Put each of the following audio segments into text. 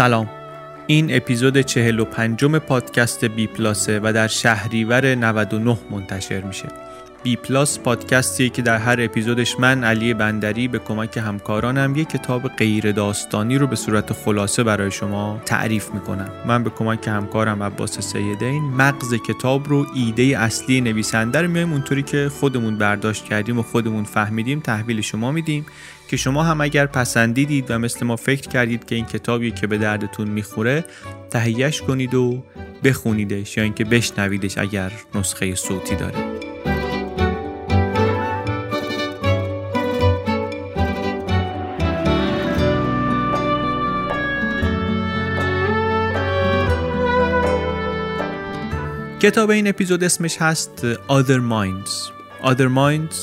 سلام. این اپیزود 45 پادکست بی پلاسه و در شهریور 99 منتشر میشه. بی پلاس پادکستی که در هر اپیزودش من علی بندری به کمک همکارانم یک کتاب غیر داستانی رو به صورت خلاصه برای شما تعریف می‌کنم. من به کمک همکارم عباس سیدین مغز کتاب رو ایده اصلی نویسنده رو میایم اونطوری که خودمون برداشت کردیم و خودمون فهمیدیم تحویل شما میدیم که شما هم اگر پسندیدید و مثل ما فکر کردید که این کتابی که به دردتون می‌خوره تهیهش کنید و بخونیدش یا اینکه بشنویدش اگر نسخه صوتی داره کتاب این اپیزود اسمش هست Other Minds. Other Minds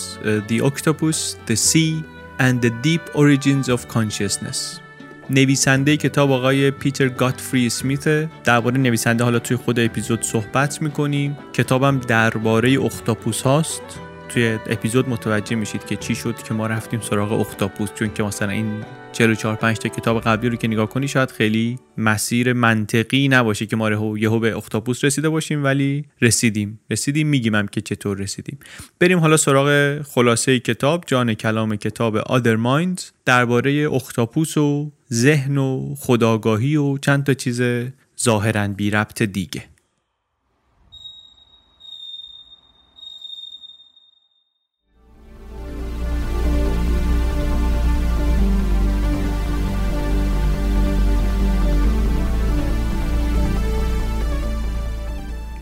The Octopus The Sea and the Deep Origins of Consciousness. نویسنده کتاب آقای پیتر گاتفری اسمیت. درباره نویسنده حالا توی خود اپیزود صحبت می‌کنیم. کتابم درباره اختاپوس هاست. توی اپیزود متوجه میشید که چی شد که ما رفتیم سراغ اختاپوس چون که مثلا این 44 5 تا کتاب قبلی رو که نگاه کنی شاید خیلی مسیر منطقی نباشه که ما یهو به اختاپوس رسیده باشیم ولی رسیدیم. رسیدیم میگیم هم که چطور رسیدیم. بریم حالا سراغ خلاصه کتاب جان کلام کتاب Other Minds. درباره اختاپوس و ذهن و خداگاهی و چند تا چیز ظاهرا بی ربط دیگه.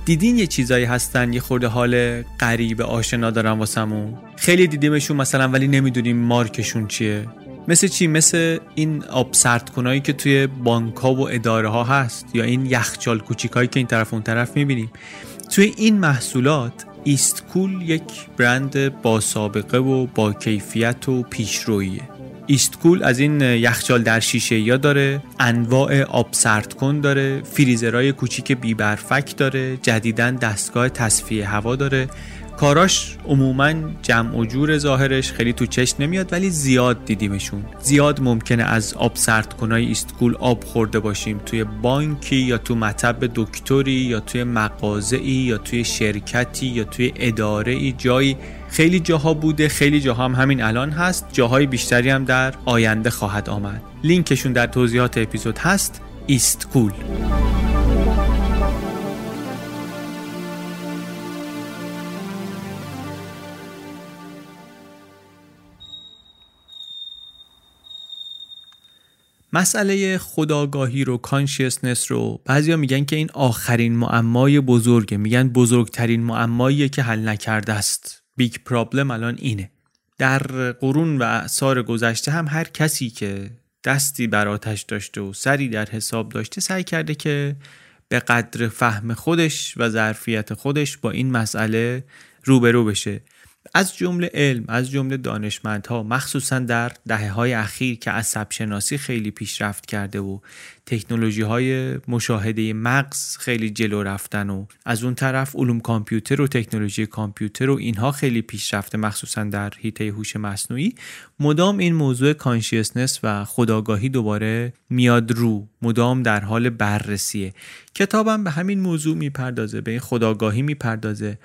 دیدین یه چیزایی هستن؟ یه خورده حال غریب آشنا دارن واسمون. خیلی دیدیمشون مثلا ولی نمی‌دونیم مارکشون چیه. مثل چی؟ مثل این آب سرد کنایی که توی بانک ها و اداره ها هست یا این یخچال کوچیکایی که این طرف اون طرف می‌بینیم. توی این محصولات ایستکول یک برند با سابقه و با کیفیت و پیشرویه ایستکول از این یخچال در شیشه یا داره انواع آب سرد کن داره فریزرهای کوچیک بی برفک داره جدیدن دستگاه تصفیه هوا داره. کاراش عموما جمع و جور ظاهرش خیلی تو چشم نمیاد ولی زیاد دیدیمشون. زیاد ممکنه از آب سرد کنای ایستکول آب خورده باشیم. توی بانکی یا تو مطب دکتری یا توی مغازه‌ای یا توی شرکتی یا توی اداره ای جایی خیلی جاها بوده خیلی جاها هم همین الان هست. جاهای بیشتری هم در آینده خواهد آمد. لینکشون در توضیحات اپیزود هست. ایستکول مسئله خودآگاهی رو consciousness رو بعضیا میگن که این آخرین معمای بزرگه. میگن بزرگترین معماییه که حل نکرده است. big problem الان اینه. در قرون و اعصار گذشته هم هر کسی که دستی بر آتش داشته و سری در حساب داشته سعی کرده که به قدر فهم خودش و ظرفیت خودش با این مسئله روبرو بشه. از جمله علم از جمله دانشمندها مخصوصا در دهه های اخیر که عصب شناسی خیلی پیشرفت کرده و تکنولوژی های مشاهده مغز خیلی جلو رفتن و از اون طرف علوم کامپیوتر و تکنولوژی کامپیوتر و اینها خیلی پیشرفته مخصوصا در حیطه هوش مصنوعی. مدام این موضوع کانشیسنس و خداگاهی دوباره میاد رو مدام در حال بررسیه. کتابم به همین موضوع می‌پردازه به این خداگاهی می‌پردازه.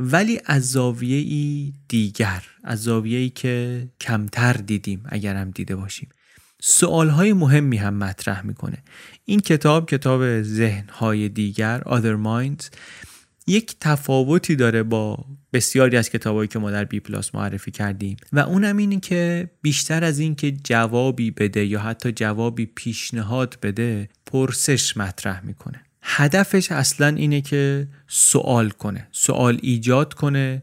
ولی از زاویه ای دیگر از زاویه ای که کمتر دیدیم اگرم دیده باشیم. سوال های مهمی هم مطرح می‌کنه. این کتاب کتاب ذهن های دیگر Other Minds یک تفاوتی داره با بسیاری از کتابایی که ما در بی پلاس معرفی کردیم. و اونم اینه که بیشتر از این که جوابی بده یا حتی جوابی پیشنهاد بده پرسش مطرح می‌کنه. هدفش اصلا اینه که سوال کنه سوال ایجاد کنه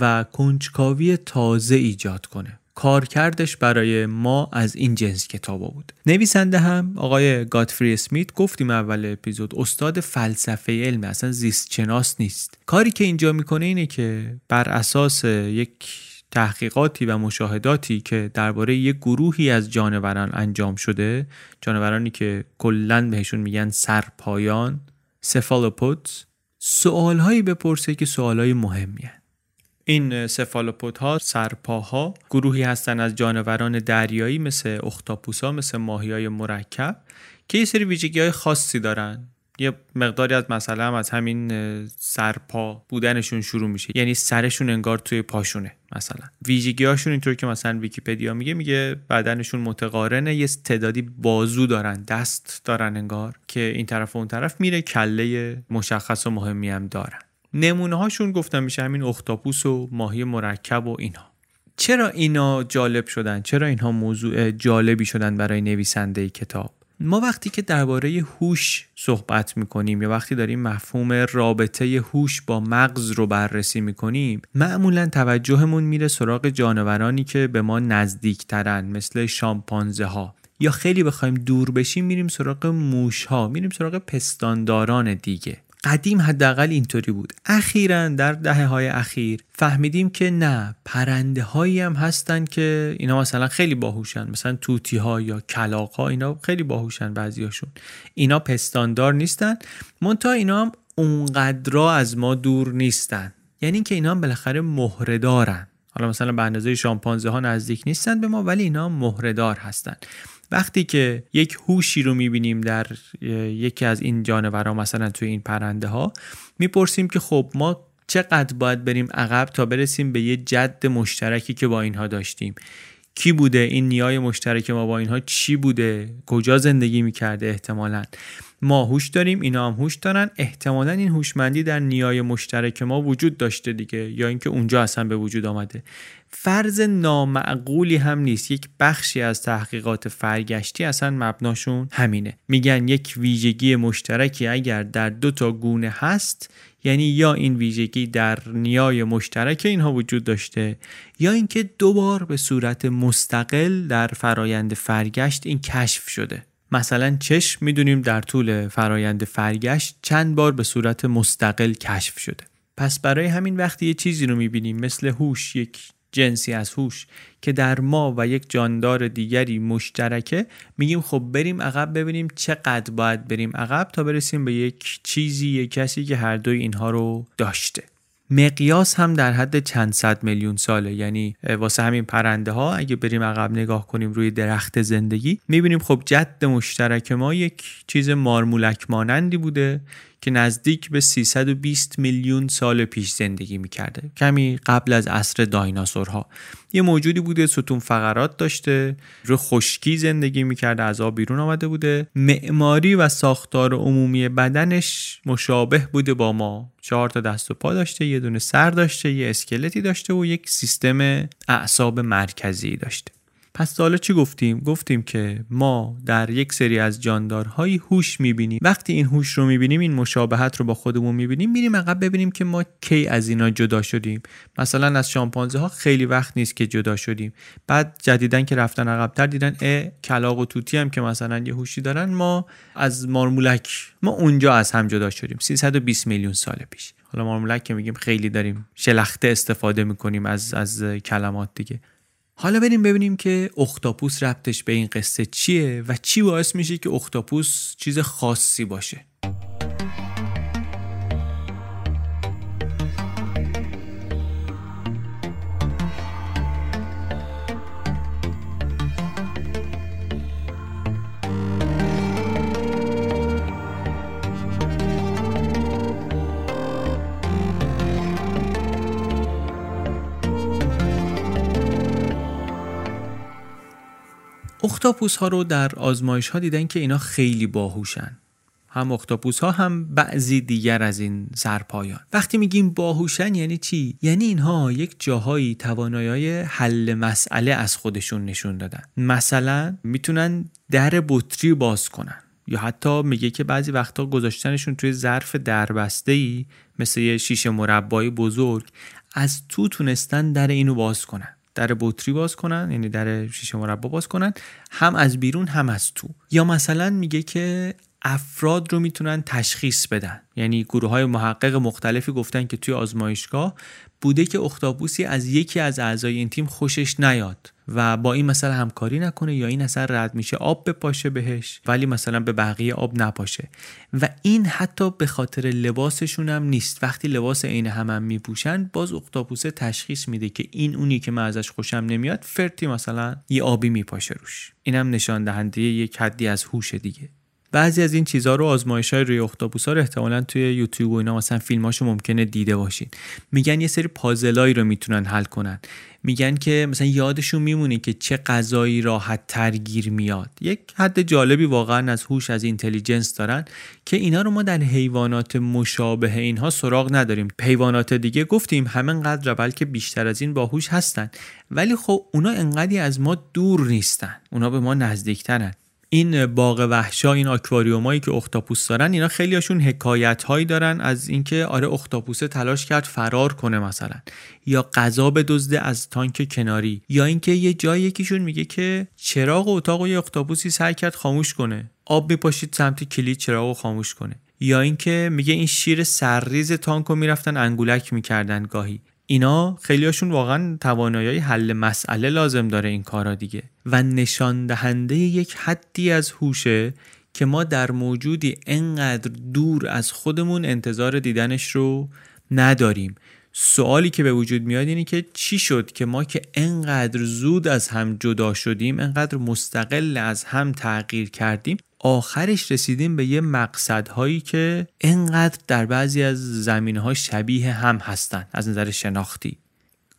و کنجکاوی تازه ایجاد کنه. کارکردش برای ما از این جنس کتابا بود. نویسنده هم آقای گاتفری اسمیت گفتیم اول اپیزود استاد فلسفه علم اصلا زیست شناس نیست. کاری که اینجا می‌کنه اینه که بر اساس یک تحقیقاتی و مشاهداتی که درباره یک گروهی از جانوران انجام شده جانورانی که کلا بهشون میگن سرپایان سفالوپودز سوالهایی بپرسه که سوالهای مهمی این سفالوپودها سرپاها گروهی هستند از جانوران دریایی مثل اختاپوسا مثل ماهی های مرکب که یه سری ویژگی های خاصی دارن. یه مقداری از هم از همین سرپا بودنشون شروع میشه. یعنی سرشون انگار توی پاشونه مثلا. ویژگی هاشون اینطور که مثلا ویکیپدیا میگه میگه بدنشون متقارنه یه تعدادی بازو دارن دست دارن انگار که این طرف و اون طرف میره کله مشخص و مهمی هم دارن. نمونه هاشون گفتم میشه همین اختاپوس و ماهی مرکب و اینها چرا اینا جالب شدن؟ چرا اینها موضوع جالبی شدن برای نویسنده کتاب؟ ما وقتی که درباره هوش صحبت می‌کنیم یا وقتی داریم مفهوم رابطه هوش با مغز رو بررسی می‌کنیم معمولا توجهمون میره سراغ جانورانی که به ما نزدیکترن مثل شامپانزه ها یا خیلی بخوایم دور بشیم میریم سراغ موش ها میریم سراغ پستانداران دیگه. قدیم حداقل اینطوری بود. اخیرا در دهه های اخیر فهمیدیم که نه پرنده هایی هم هستن که اینا مثلا خیلی باهوشن. مثلا توتی ها یا کلاق ها اینا خیلی باهوشن بعضیاشون. اینا پستاندار نیستن. منتها اینا هم اونقدرا از ما دور نیستن. یعنی که اینا هم بالاخره مهره دارن حالا مثلا به اندازه شامپانزه ها نزدیک نیستن به ما ولی اینا مهردار هستن. وقتی که یک هوشی رو می‌بینیم در یکی از این جانورها مثلا توی این پرنده ها می‌پرسیم که خب ما چقدر باید بریم عقب تا برسیم به یه جد مشترکی که با اینها داشتیم. کی بوده؟ این نیای مشترک ما با اینها چی بوده؟ کجا زندگی می‌کرده احتمالا؟ ما هوش داریم اینا هم هوش دارن. احتمالا این هوشمندی در نیای مشترک ما وجود داشته دیگه یا اینکه اونجا اصلا به وجود آمده. فرض نامعقولی هم نیست. یک بخشی از تحقیقات فرگشتی اصلا مبناشون همینه. میگن یک ویژگی مشترکی اگر در دو تا گونه هست یعنی یا این ویژگی در نیای مشترک اینها وجود داشته یا اینکه دوبار به صورت مستقل در فرایند فرگشت این کشف شده. مثلا چشم می‌دونیم در طول فرایند فرگشت چند بار به صورت مستقل کشف شده. پس برای همین وقتی یه چیزی رو می‌بینیم مثل هوش یک جنسی از هوش که در ما و یک جاندار دیگری مشترکه میگیم خب بریم عقب ببینیم چقدر باید بریم عقب تا برسیم به یک چیزی یک کسی که هر دوی اینها رو داشته. مقیاس هم در حد چند صد میلیون ساله. یعنی واسه همین پرنده ها اگه بریم عقب نگاه کنیم روی درخت زندگی می‌بینیم خب جد مشترک ما یک چیز مارمولک مانندی بوده که نزدیک به 320 میلیون سال پیش زندگی می‌کرده. کمی قبل از عصر دایناسورها. یه موجودی بوده ستون فقرات داشته رو خشکی زندگی می‌کرده از آب بیرون آمده بوده. معماری و ساختار عمومی بدنش مشابه بوده با ما. چهار تا دست و پا داشته یه دونه سر داشته یه اسکلتی داشته و یک سیستم اعصاب مرکزی داشته. پس حالا چی گفتیم؟ گفتیم که ما در یک سری از جاندارهایی هوش می‌بینیم. وقتی این هوش رو می‌بینیم این مشابهت رو با خودمون می‌بینیم میریم عقب ببینیم که ما کی از اینا جدا شدیم. مثلا از شامپانزه ها خیلی وقت نیست که جدا شدیم. بعد جدیدن که رفتن عقبتر دیدن ا کلاق و توتی هم که مثلا یه هوشی دارن ما از مارمولک ما اونجا از هم جدا شدیم. 320 میلیون سال پیش. حالا مارمولک که میگیم خیلی داریم شلخته استفاده می‌کنیم از از کلمات دیگه. حالا بریم ببینیم که اختاپوس ربطش به این قصه چیه و چی باعث میشه که اختاپوس چیز خاصی باشه. اختاپوس ها رو در آزمایش ها دیدن که اینا خیلی باهوشن. هم اختاپوس ها هم بعضی دیگر از این سرپایان. وقتی میگیم باهوشن یعنی چی؟ یعنی اینها یک جاهایی توانایی حل مسئله از خودشون نشون دادن. مثلا می‌تونن در بطری باز کنن. یا حتی میگه که بعضی وقتا گذاشتنشون توی ظرف دربسته ای مثل یه شیشه مربای بزرگ از تو تونستن در اینو باز کنن. در بطری باز کنن یعنی در شیشه مربا باز کنن. هم از بیرون هم از تو. یا مثلا میگه که افراد رو می‌تونن تشخیص بدن. یعنی گروه های محقق مختلفی گفتن که توی آزمایشگاه بوده که اختاپوسی از یکی از اعضای این تیم خوشش نیاد و با این مثلا همکاری نکنه یا این اصلا رد میشه آب بپاشه بهش ولی مثلا به بقیه آب نپاشه. و این حتی به خاطر لباسشون هم نیست. وقتی لباس عین هم, هم میپوشن باز اختاپوسه تشخیص میده که این اونی که من ازش خوشم نمیاد فرتی مثلا یه آبی میپاشه روش. اینم نشان دهنده یک حدی از هوش دیگه. بعضی از این چیزها رو آزمایش های روی اختاپوس ها رو احتمالا توی یوتیوب و اینا مثلا فیلماشو ممکنه دیده باشین. میگن یه سری پازلایی رو می‌تونن حل کنن. میگن که مثلا یادشون میمونه که چه غذایی راحت ترگیر میاد. یک حد جالبی واقعا از هوش از اینتلیجنس دارن که اینا رو ما در حیوانات مشابه اینها سراغ نداریم. حیوانات دیگه گفتیم همینقدر بلکه بیشتر از این باهوش هستن. ولی خب اونا انقدی از ما دور نیستن. اونا به ما نزدیکترن. این باغ وحشا این آکواریومایی که اختاپوس دارن اینا خیلی هاشون حکایت هایی دارن از اینکه آره اختاپوسه تلاش کرد فرار کنه مثلا. یا غذا بدزده از تانک کناری. یا اینکه یه جای یکیشون میگه که چراغ اتاق و یه اختاپوسی سعی کرد خاموش کنه. آب میپاشید سمت کلید چراغ خاموش کنه. یا اینکه میگه این شیر سرریز تانکو می‌رفتن انگولک می‌کردن گاهی. اینا خیلیاشون واقعا توانایی حل مسئله لازم داره این کارا دیگه. و نشان دهنده یک حدی از هوشه که ما در موجودی انقدر دور از خودمون انتظار دیدنش رو نداریم. سوالی که به وجود میاد اینه که چی شد که ما که انقدر زود از هم جدا شدیم انقدر مستقل از هم تغییر کردیم آخرش رسیدیم به یه مقصدهایی که انقدر در بعضی از زمینه شبیه هم هستن از نظر شناختی.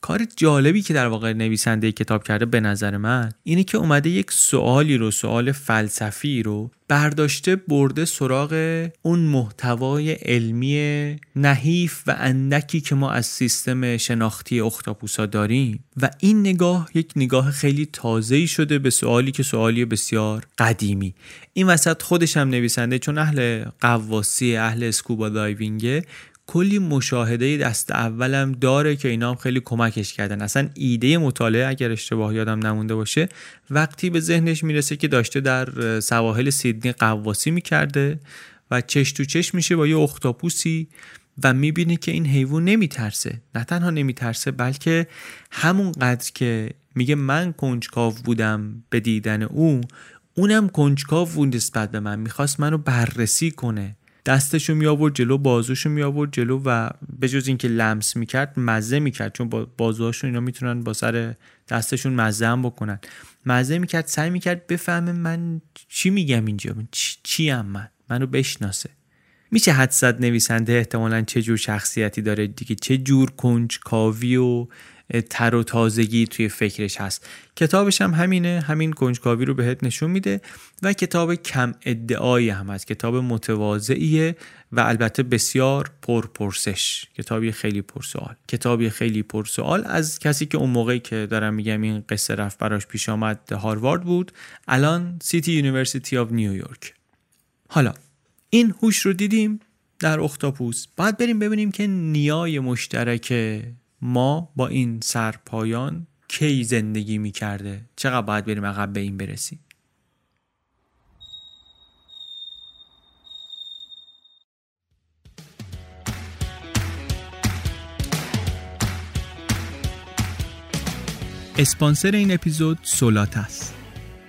کار جالبی که در واقع نویسنده کتاب کرده به نظر من اینه که اومده یک سوالی رو سوال فلسفی رو برداشته برده سراغ اون محتوای علمی نحیف و اندکی که ما از سیستم شناختی اختاپوسا داریم. و این نگاه یک نگاه خیلی تازه‌ای شده به سوالی که سوالی بسیار قدیمی. این وسط خودش هم نویسنده چون اهل قواسی اهل اسکوبا دایوینگه کلی مشاهده دست اولم داره که اینا هم خیلی کمکش کردن. اصلا ایده مطالعه اگر اشتباه یادم نمونده باشه وقتی به ذهنش می‌رسه که داشته در سواحل سیدنی قواسی می‌کرده و چش تو چش میشه با یه اختاپوسی و می‌بینه که این حیوان نمیترسه. نه تنها نمیترسه بلکه همون قدر که میگه من کنجکاو بودم به دیدن او اونم کنجکاو بود نسبت به من. می‌خواست منو بررسی کنه. دستشو می آورد جلو بازوشو می آورد جلو و به جز اینکه لمس می‌کرد مزه می‌کرد. چون با بازوهاشون اینا می‌تونن با سر دستشون مزه هم بکنن. مزه می‌کرد سعی می‌کرد بفهمه من چی میگم اینجا؟ من چی, هم من؟ منو بشناسه. میشه حد زد نویسنده احتمالا چه جور شخصیتی داره؟ دیگه چه جور کنج کاوی و تر و تازگی توی فکرش هست؟ کتابش هم همینه همین کنجکاوی رو بهت نشون میده و کتاب کم ادعایی هم هست. کتاب متواضعیه و البته بسیار پرپرسش. کتابی خیلی پرسوال. کتابی خیلی پرسوال از کسی که اون موقعی که دارم میگم این قصه رفت براش پیش آمد هاروارد بود. الان City University of New York. حالا این هوش رو دیدیم در اختاپوس. باید بریم ببینیم که نیای مشترک ما با این سرپایان کی زندگی می‌کرده. چقدر باید بریم عقب به این برسیم. اسپانسر این اپیزود سولات است.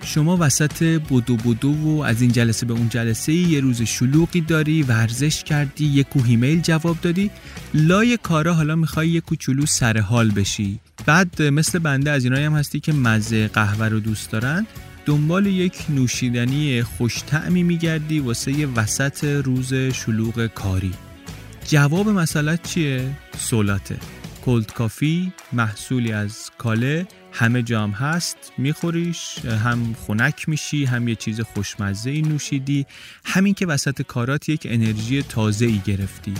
شما وسط بودو بودو و از این جلسه به اون جلسه یه روز شلوغی داری ورزش کردی یه کوه ایمیل جواب دادی. لای کارا حالا می‌خوای یه کوچولو سر حال بشی. بعد مثل بنده از اینایی هم هستی که مزه قهوه رو دوست دارن دنبال یک نوشیدنی خوش تعمی میگردی واسه یه وسط روز شلوغ کاری. جواب مسئله چیه؟ سولاته. کلد کافی محصولی از کاله همه جام هست میخوریش هم خنک میشی هم یه چیز خوشمزه ای نوشیدی. همین که وسط کارات یک انرژی تازه ای گرفتی.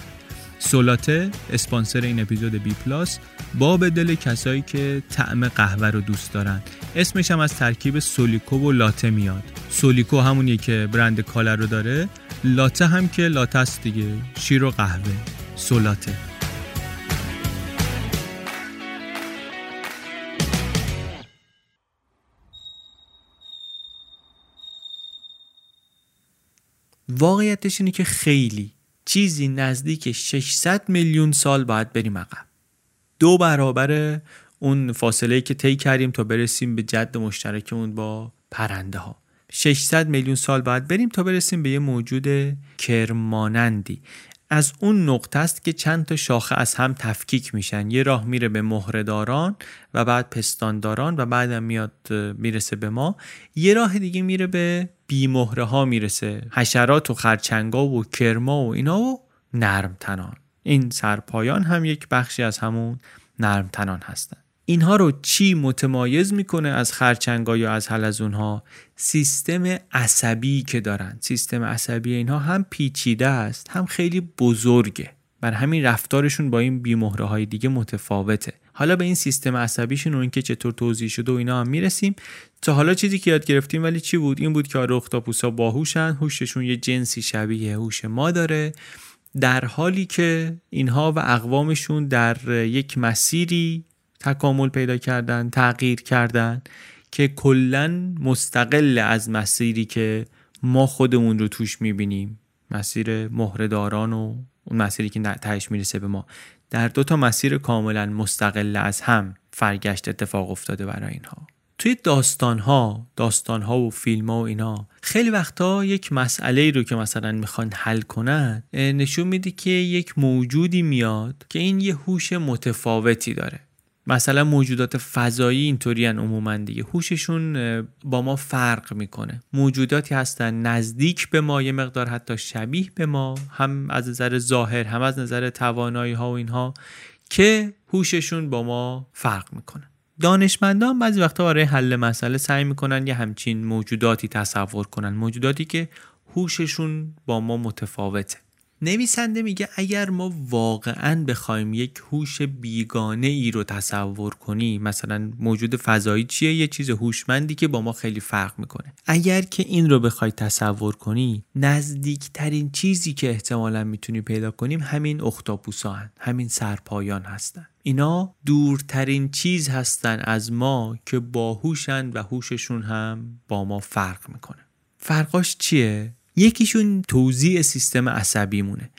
سولاته اسپانسر این اپیزود بی پلاس با به دل کسایی که طعم قهوه رو دوست دارن. اسمش هم از ترکیب سولیکو و لاته میاد. سولیکو همونیه که برند کاله رو داره. لاته هم که لاته است دیگه شیر و قهوه. سولاته. واقعیتش اینه که خیلی چیزی نزدیک 600 میلیون سال باید بریم عقب. دو برابر اون فاصله که طی کردیم تا برسیم به جد مشترکمون با پرنده ها 600 میلیون سال باید بریم تا برسیم به یه موجود کرمانندی. از اون نقطه است که چند تا شاخه از هم تفکیک میشن. یه راه میره به مهرهداران و بعد پستانداران و بعدم میاد می‌رسه به ما. یه راه دیگه میره به بیمهره ها می‌رسه. حشرات و خرچنگا و کرما و اینا و نرم تنان این سرپایان هم یک بخشی از همون نرم تنان هستن. اینها رو چی متمایز می‌کنه از خرچنگا یا از حلزون سیستم عصبی که دارن. سیستم عصبی اینها هم پیچیده است هم خیلی بزرگه. بر همین رفتارشون با این بیمهره های دیگه متفاوته. حالا به این سیستم عصبیشون و اینکه چطور توضیح شده و اینا هم می‌رسیم. تا حالا چیزی که یاد گرفتیم ولی چی بود؟ این بود که آره اختاپوسا باهوشن هوششون یه جنسی شبیه هوش ما داره. در حالی که اینها و اقوامشون در یک مسیری تکامل پیدا کردن تغییر کردن که کلا مستقل از مسیری که ما خودمون رو توش می‌بینیم. مسیر مهرهداران و اون مسیری که تهش می‌رسه به ما. در دو تا مسیر کاملا مستقل از هم فرگشت اتفاق افتاده برای اینها. توی داستان ها داستان ها و فیلم ها و اینا خیلی وقتا یک مسئله رو که مثلا می‌خوان حل کنن نشون میده که یک موجودی میاد که این یه هوش متفاوتی داره. مثلا موجودات فضایی اینطوری عموما دیگه. هوششون با ما فرق می‌کنه. موجوداتی هستن نزدیک به ما یه مقدار حتی شبیه به ما هم از نظر ظاهر هم از نظر توانایی ها و اینها که هوششون با ما فرق می‌کنه. دانشمندان بعضی وقتا برای حل مسئله سعی می‌کنن یه همچین موجوداتی تصور کنن. موجوداتی که هوششون با ما متفاوته. نویسنده میگه اگر ما واقعا بخوایم یک هوش بیگانه ای رو تصور کنیم مثلا موجود فضایی چیه؟ یه چیز هوشمندی که با ما خیلی فرق می‌کنه. اگر که این رو بخوای تصور کنی نزدیکترین چیزی که احتمالا می‌تونی پیدا کنیم همین اختاپوسا هن. همین سرپایان هستن. اینا دورترین چیز هستن از ما که باهوشن و هوششون هم با ما فرق می‌کنه. فرقاش چیه؟ یکیشون توزیع سیستم عصبی مونه.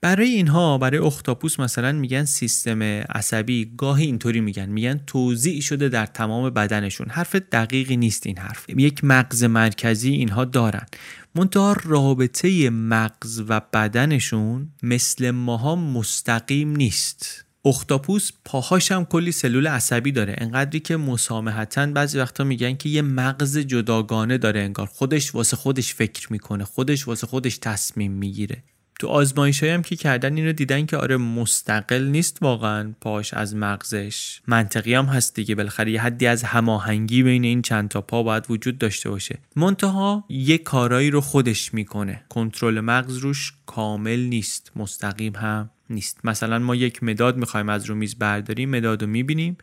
برای اینها برای اختاپوس مثلا میگن سیستم عصبی گاهی اینطوری میگن. میگن توزیع شده در تمام بدنشون. حرف دقیقی نیست این حرف. یک مغز مرکزی اینها دارن. منتها رابطه مغز و بدنشون مثل ماها مستقیم نیست. اختاپوس پاهاش هم کلی سلول عصبی داره. انقدری که مسامحتا بعضی وقتا میگن که یه مغز جداگانه داره انگار. خودش واسه خودش فکر می‌کنه خودش واسه خودش تصمیم می‌گیره. تو آزمایش هم که کردن اینو دیدن که آره مستقل نیست واقعا پاش از مغزش. منطقی هم هست دیگه. بالاخره یه حدی از هماهنگی بین این چند تا پا باید وجود داشته باشه. منتها یه کارایی رو خودش می‌کنه. کنترل مغز روش کامل نیست. مستقیم هم نیست. مثلا ما یک مداد می‌خوایم از رو میز برداریم مداد رو می‌بینیم.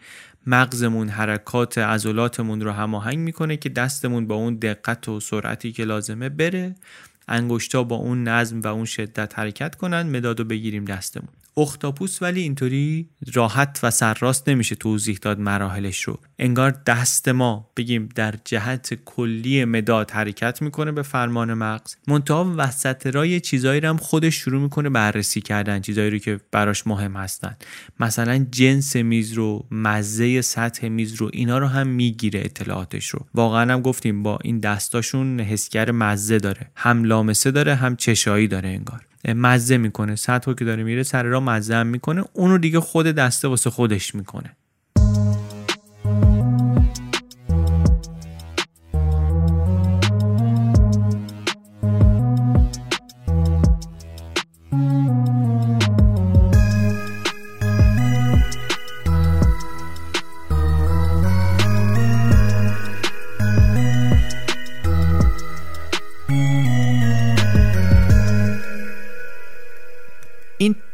مغزمون حرکات عضلاتمون رو هماهنگ می‌کنه که دستمون با اون دقت و سرعتی که لازمه بره. انگشتا با اون نظم و اون شدت حرکت کنن مداد رو بگیریم دستمون. اختاپوس ولی اینطوری راحت و سرراست نمیشه توضیح داد مراحلش رو. انگار دست ما بگیم در جهت کلی مداد حرکت می‌کنه به فرمان مغز. منتها وسط رای چیزایی رو هم خودش شروع می‌کنه بررسی کردن چیزایی رو که براش مهم هستن. مثلا جنس میز رو مزه سطح میز رو اینا رو هم می‌گیره اطلاعاتش رو. واقعا هم گفتیم با این دستاشون حسگر مزه داره. هم لامسه داره هم چشایی داره انگار. مزه می‌کنه. سطح که داره میره سر را مزه می‌کنه. اونو دیگه خود دسته واسه خودش می‌کنه.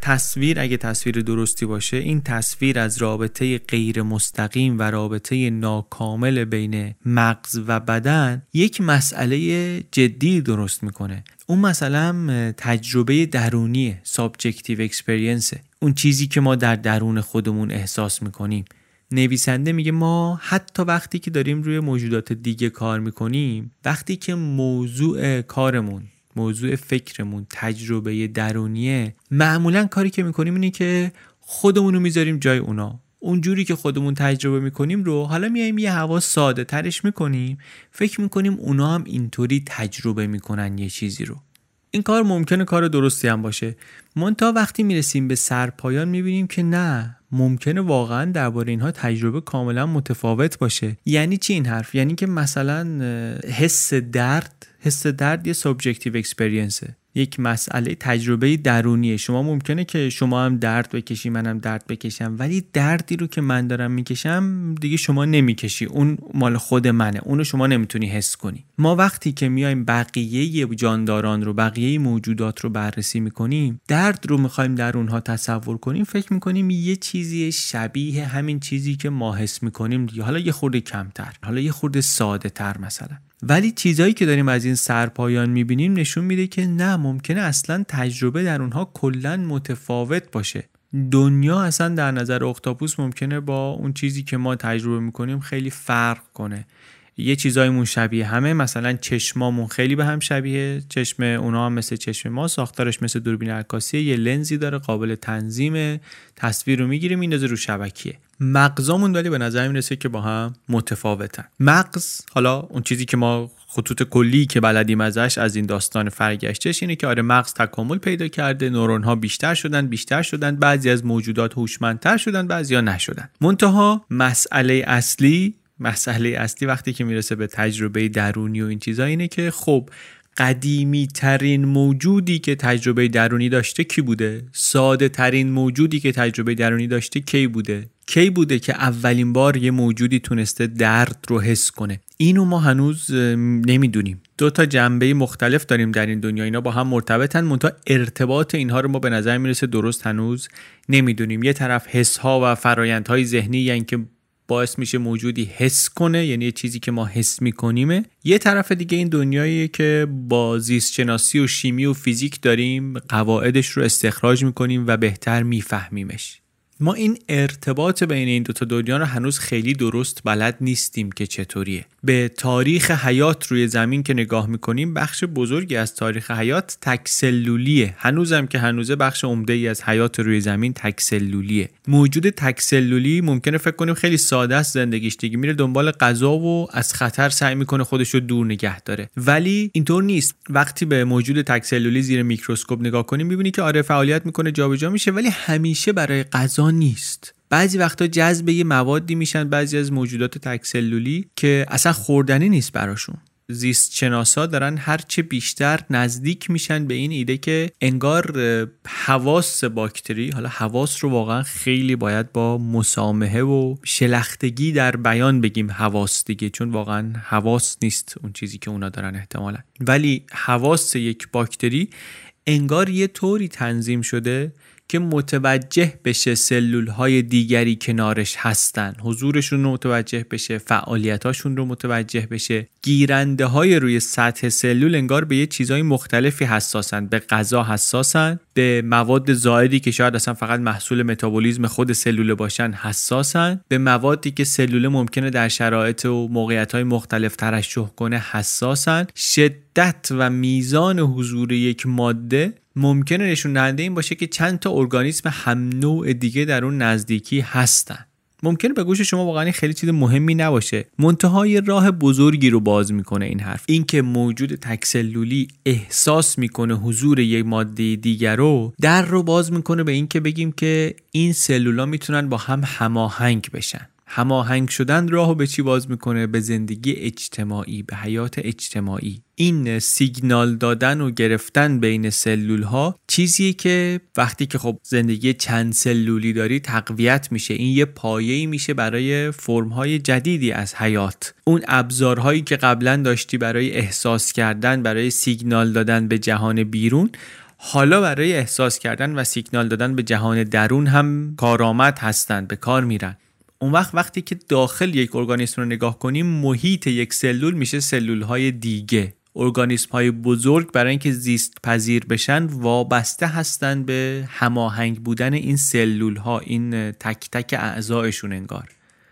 تصویر اگه تصویر درستی باشه این تصویر از رابطه غیر مستقیم و رابطه ناکامل بین مغز و بدن یک مسئله جدی درست می‌کنه. اون مثلا تجربه درونی subjective experience اون چیزی که ما در درون خودمون احساس می‌کنیم. نویسنده میگه ما حتی وقتی که داریم روی موجودات دیگه کار می‌کنیم وقتی که موضوع کارمون موضوع فکرمون تجربه درونیه معمولا کاری که می‌کنیم اینه که خودمون رو می‌ذاریم جای اونا. اونجوری که خودمون تجربه می‌کنیم رو حالا میایم یه هوا ساده ترش می‌کنیم فکر می‌کنیم اونا هم اینطوری تجربه می‌کنن یه چیزی رو. این کار ممکنه کار درستی هم باشه. منتها وقتی می‌رسیم به سرپایان می‌بینیم که نه ممکنه واقعا درباره اینها تجربه کاملا متفاوت باشه. یعنی چی این حرف؟ یعنی که مثلا حس درد حس درد یه subjective experience ه یک مسئله تجربه درونیه. شما ممکنه که شما هم درد بکشی منم درد بکشم. ولی دردی رو که من دارم می‌کشم دیگه شما نمی‌کشی. اون مال خود منه. اونو شما نمی‌تونی حس کنی. ما وقتی که میایم بقیه جانداران رو بقیه موجودات رو بررسی می‌کنیم درد رو می‌خوایم در اونها تصور کنیم فکر می‌کنیم یه چیزی شبیه همین چیزی که ما حس می‌کنیم دیگه. حالا یه خورده کمتر حالا یه خورده ساده تر مثلا. ولی چیزایی که داریم از این سرپایان می‌بینیم نشون میده که نه ممکنه اصلا تجربه در اونها کلا متفاوت باشه. دنیا اصلا در نظر اختاپوس ممکنه با اون چیزی که ما تجربه می‌کنیم خیلی فرق کنه. یه چیزایمون شبیه همه مثلا چشمامون خیلی به هم شبیه. چشم اونا هم مثل چشم ما ساختارش مثل دوربین عکاسی یه لنزی داره قابل تنظیم تصویر رو می‌گیریم میندازه رو شبکیه. مغزامون داری به نظر می‌رسه که با هم متفاوتن. مغز حالا اون چیزی که ما خطوط کلی که بلدیم ازش از این داستان فرگشتش اینه که آره مغز تکامل پیدا کرده نورون ها بیشتر شدن بیشتر شدن بعضی از موجودات هوشمندتر شدن بعضی ها نشدن. منتها مسئله اصلی مسئله اصلی وقتی که می‌رسه به تجربه درونی و این چیزا اینه که خب قدیمی ترین موجودی که تجربه درونی داشته کی بوده؟ ساده ترین موجودی که تجربه درونی داشته کی بوده؟ کی بوده که اولین بار یه موجودی تونسته درد رو حس کنه؟ اینو ما هنوز نمی‌دونیم. دو تا جنبه مختلف داریم در این دنیا. اینا با هم مرتبطن. منتها ارتباط اینها رو ما به نظر می‌رسه درست هنوز نمی‌دونیم. یه طرف حس ها و فرایندهای ذهنی یعنی که باعث میشه موجودی حس کنه یعنی یه چیزی که ما حس میکنیمه. یه طرف دیگه این دنیاییه که با زیست شناسی و شیمی و فیزیک داریم قواعدش رو استخراج می‌کنیم و بهتر میفهمیمش. ما این ارتباط بین این دوتا دنیا رو هنوز خیلی درست بلد نیستیم که چطوریه. به تاریخ حیات روی زمین که نگاه می‌کنیم بخش بزرگی از تاریخ حیات تکسلولیه. هنوزم که هنوزه بخش عمده ای از حیات روی زمین تکسلولیه. موجود تکسلولی ممکنه فکر کنیم خیلی ساده است زندگیش دیگه میره دنبال غذا و از خطر سعی می‌کنه خودش رو دور نگه داره. ولی اینطور نیست. وقتی به موجود تکسلولی زیر میکروسکوپ نگاه کنیم می‌بینی که آره فعالیت می‌کنه جابجا میشه ولی همیشه برای غذا نیست. بعضی وقتا جذب یه موادی میشن بعضی از موجودات تکسلولی که اصلا خوردنی نیست براشون. زیست شناسا دارن هرچه بیشتر نزدیک میشن به این ایده که انگار حواس باکتری حالا حواس رو واقعا خیلی باید با مسامحه و شلختگی در بیان بگیم حواس دیگه چون واقعا حواس نیست اون چیزی که اونا دارن احتمالا. ولی حواس یک باکتری انگار یه طوری تنظیم شده که متوجه بشه سلول های دیگری کنارش هستن. حضورشون رو متوجه بشه فعالیتاشون رو متوجه بشه. گیرنده های روی سطح سلول انگار به یه چیزهای مختلفی حساسن به غذا حساسن به مواد زائدی که شاید اصلا فقط محصول متابولیزم خود سلول باشن حساسن به موادی که سلول ممکنه در شرایط و موقعیت های مختلف ترشح کنه حساسن شدت و میزان حضور یک ماده ممکنه نشون دهنده این باشه که چند تا ارگانیسم هم نوع دیگه در اون نزدیکی هستن. ممکنه به گوش شما واقعا خیلی چیز مهمی نباشه. منتهای راه بزرگی رو باز می‌کنه این حرف. اینکه موجود تکسلولی احساس می‌کنه حضور یک ماده دیگر رو در رو باز می‌کنه به اینکه بگیم که این سلولا می‌تونن با هم هماهنگ بشن. هماهنگ شدن راهو به چی باز می‌کنه؟ به زندگی اجتماعی به حیات اجتماعی. این سیگنال دادن و گرفتن بین سلول ها چیزیه که وقتی که خب زندگی چند سلولی داری تقویت میشه. این یه پایه‌ای میشه برای فرم های جدیدی از حیات. اون ابزارهایی که قبلا داشتی برای احساس کردن برای سیگنال دادن به جهان بیرون حالا برای احساس کردن و سیگنال دادن به جهان درون هم کارآمد هستند به کار میرن. اون وقت وقتی که داخل یک ارگانیسم رو نگاه کنیم محیط یک سلول میشه سلول های دیگه. ارگانیسم های بزرگ برای اینکه زیست پذیر بشن وابسته هستند به هماهنگ بودن این سلول ها این تک تک اعضایشون انگار.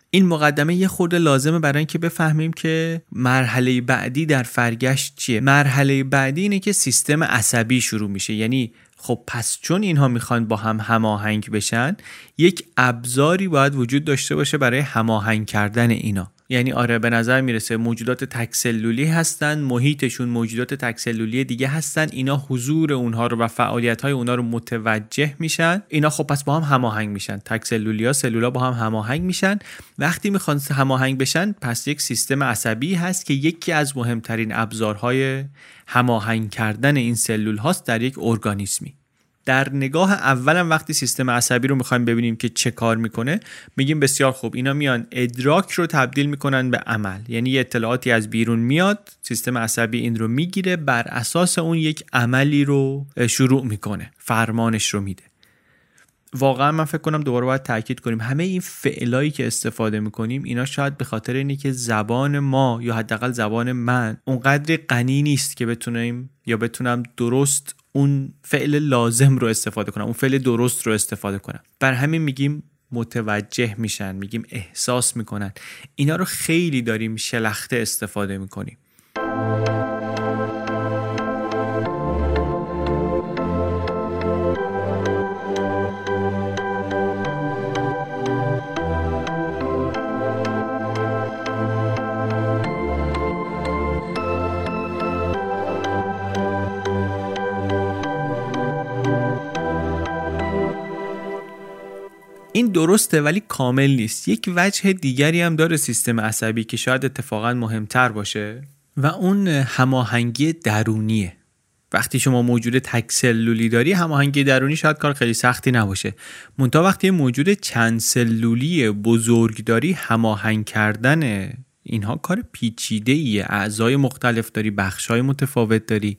این مقدمه یه خورده لازمه برای اینکه بفهمیم که مرحله بعدی در فرگشت چیه. مرحله بعدی اینه که سیستم عصبی شروع میشه. یعنی خب پس چون اینها می‌خوان با هم هماهنگ بشن یک ابزاری باید وجود داشته باشه برای هماهنگ کردن اینا. یعنی آره به نظر می‌رسه موجودات تکسلولی هستن محیطشون موجودات تکسلولی دیگه هستن اینا حضور اونها رو و فعالیت های اونها رو متوجه میشن. اینا خب پس با هم هماهنگ میشن. تکسلولی ها سلولا با هم هماهنگ میشن. وقتی می‌خوان هماهنگ بشن پس یک سیستم عصبی هست که یکی از مهمترین ابزارهای هماهنگ کردن این سلول هاست در یک ارگانیسمی. در نگاه اولم وقتی سیستم عصبی رو می‌خوایم ببینیم که چه کار می‌کنه میگیم بسیار خوب اینا میان ادراک رو تبدیل می‌کنن به عمل. یعنی یه اطلاعاتی از بیرون میاد سیستم عصبی این رو می‌گیره بر اساس اون یک عملی رو شروع می‌کنه فرمانش رو میده. واقعا من فکر کنم دوباره باید تاکید کنیم همه این فعلایی که استفاده می‌کنیم اینا شاید به خاطر اینه که زبان ما یا حداقل زبان من اونقدر غنی نیست که بتونیم یا بتونم درست اون فعل لازم رو استفاده کنم اون فعل درست رو استفاده کنم. بر همین میگیم متوجه میشن میگیم احساس می‌کنن. اینا رو خیلی داریم شلخته استفاده می‌کنیم. درسته ولی کامل نیست. یک وجه دیگری هم داره سیستم عصبی که شاید اتفاقا مهمتر باشه. و اون هماهنگی درونیه. وقتی شما موجود تک سلولی داری هماهنگی درونی شاید کار خیلی سختی نباشه. منتها وقتی موجود چند سلولی بزرگ داری هماهنگ کردن اینها کار پیچیده ایه اعضای مختلف داری بخشای متفاوت داری.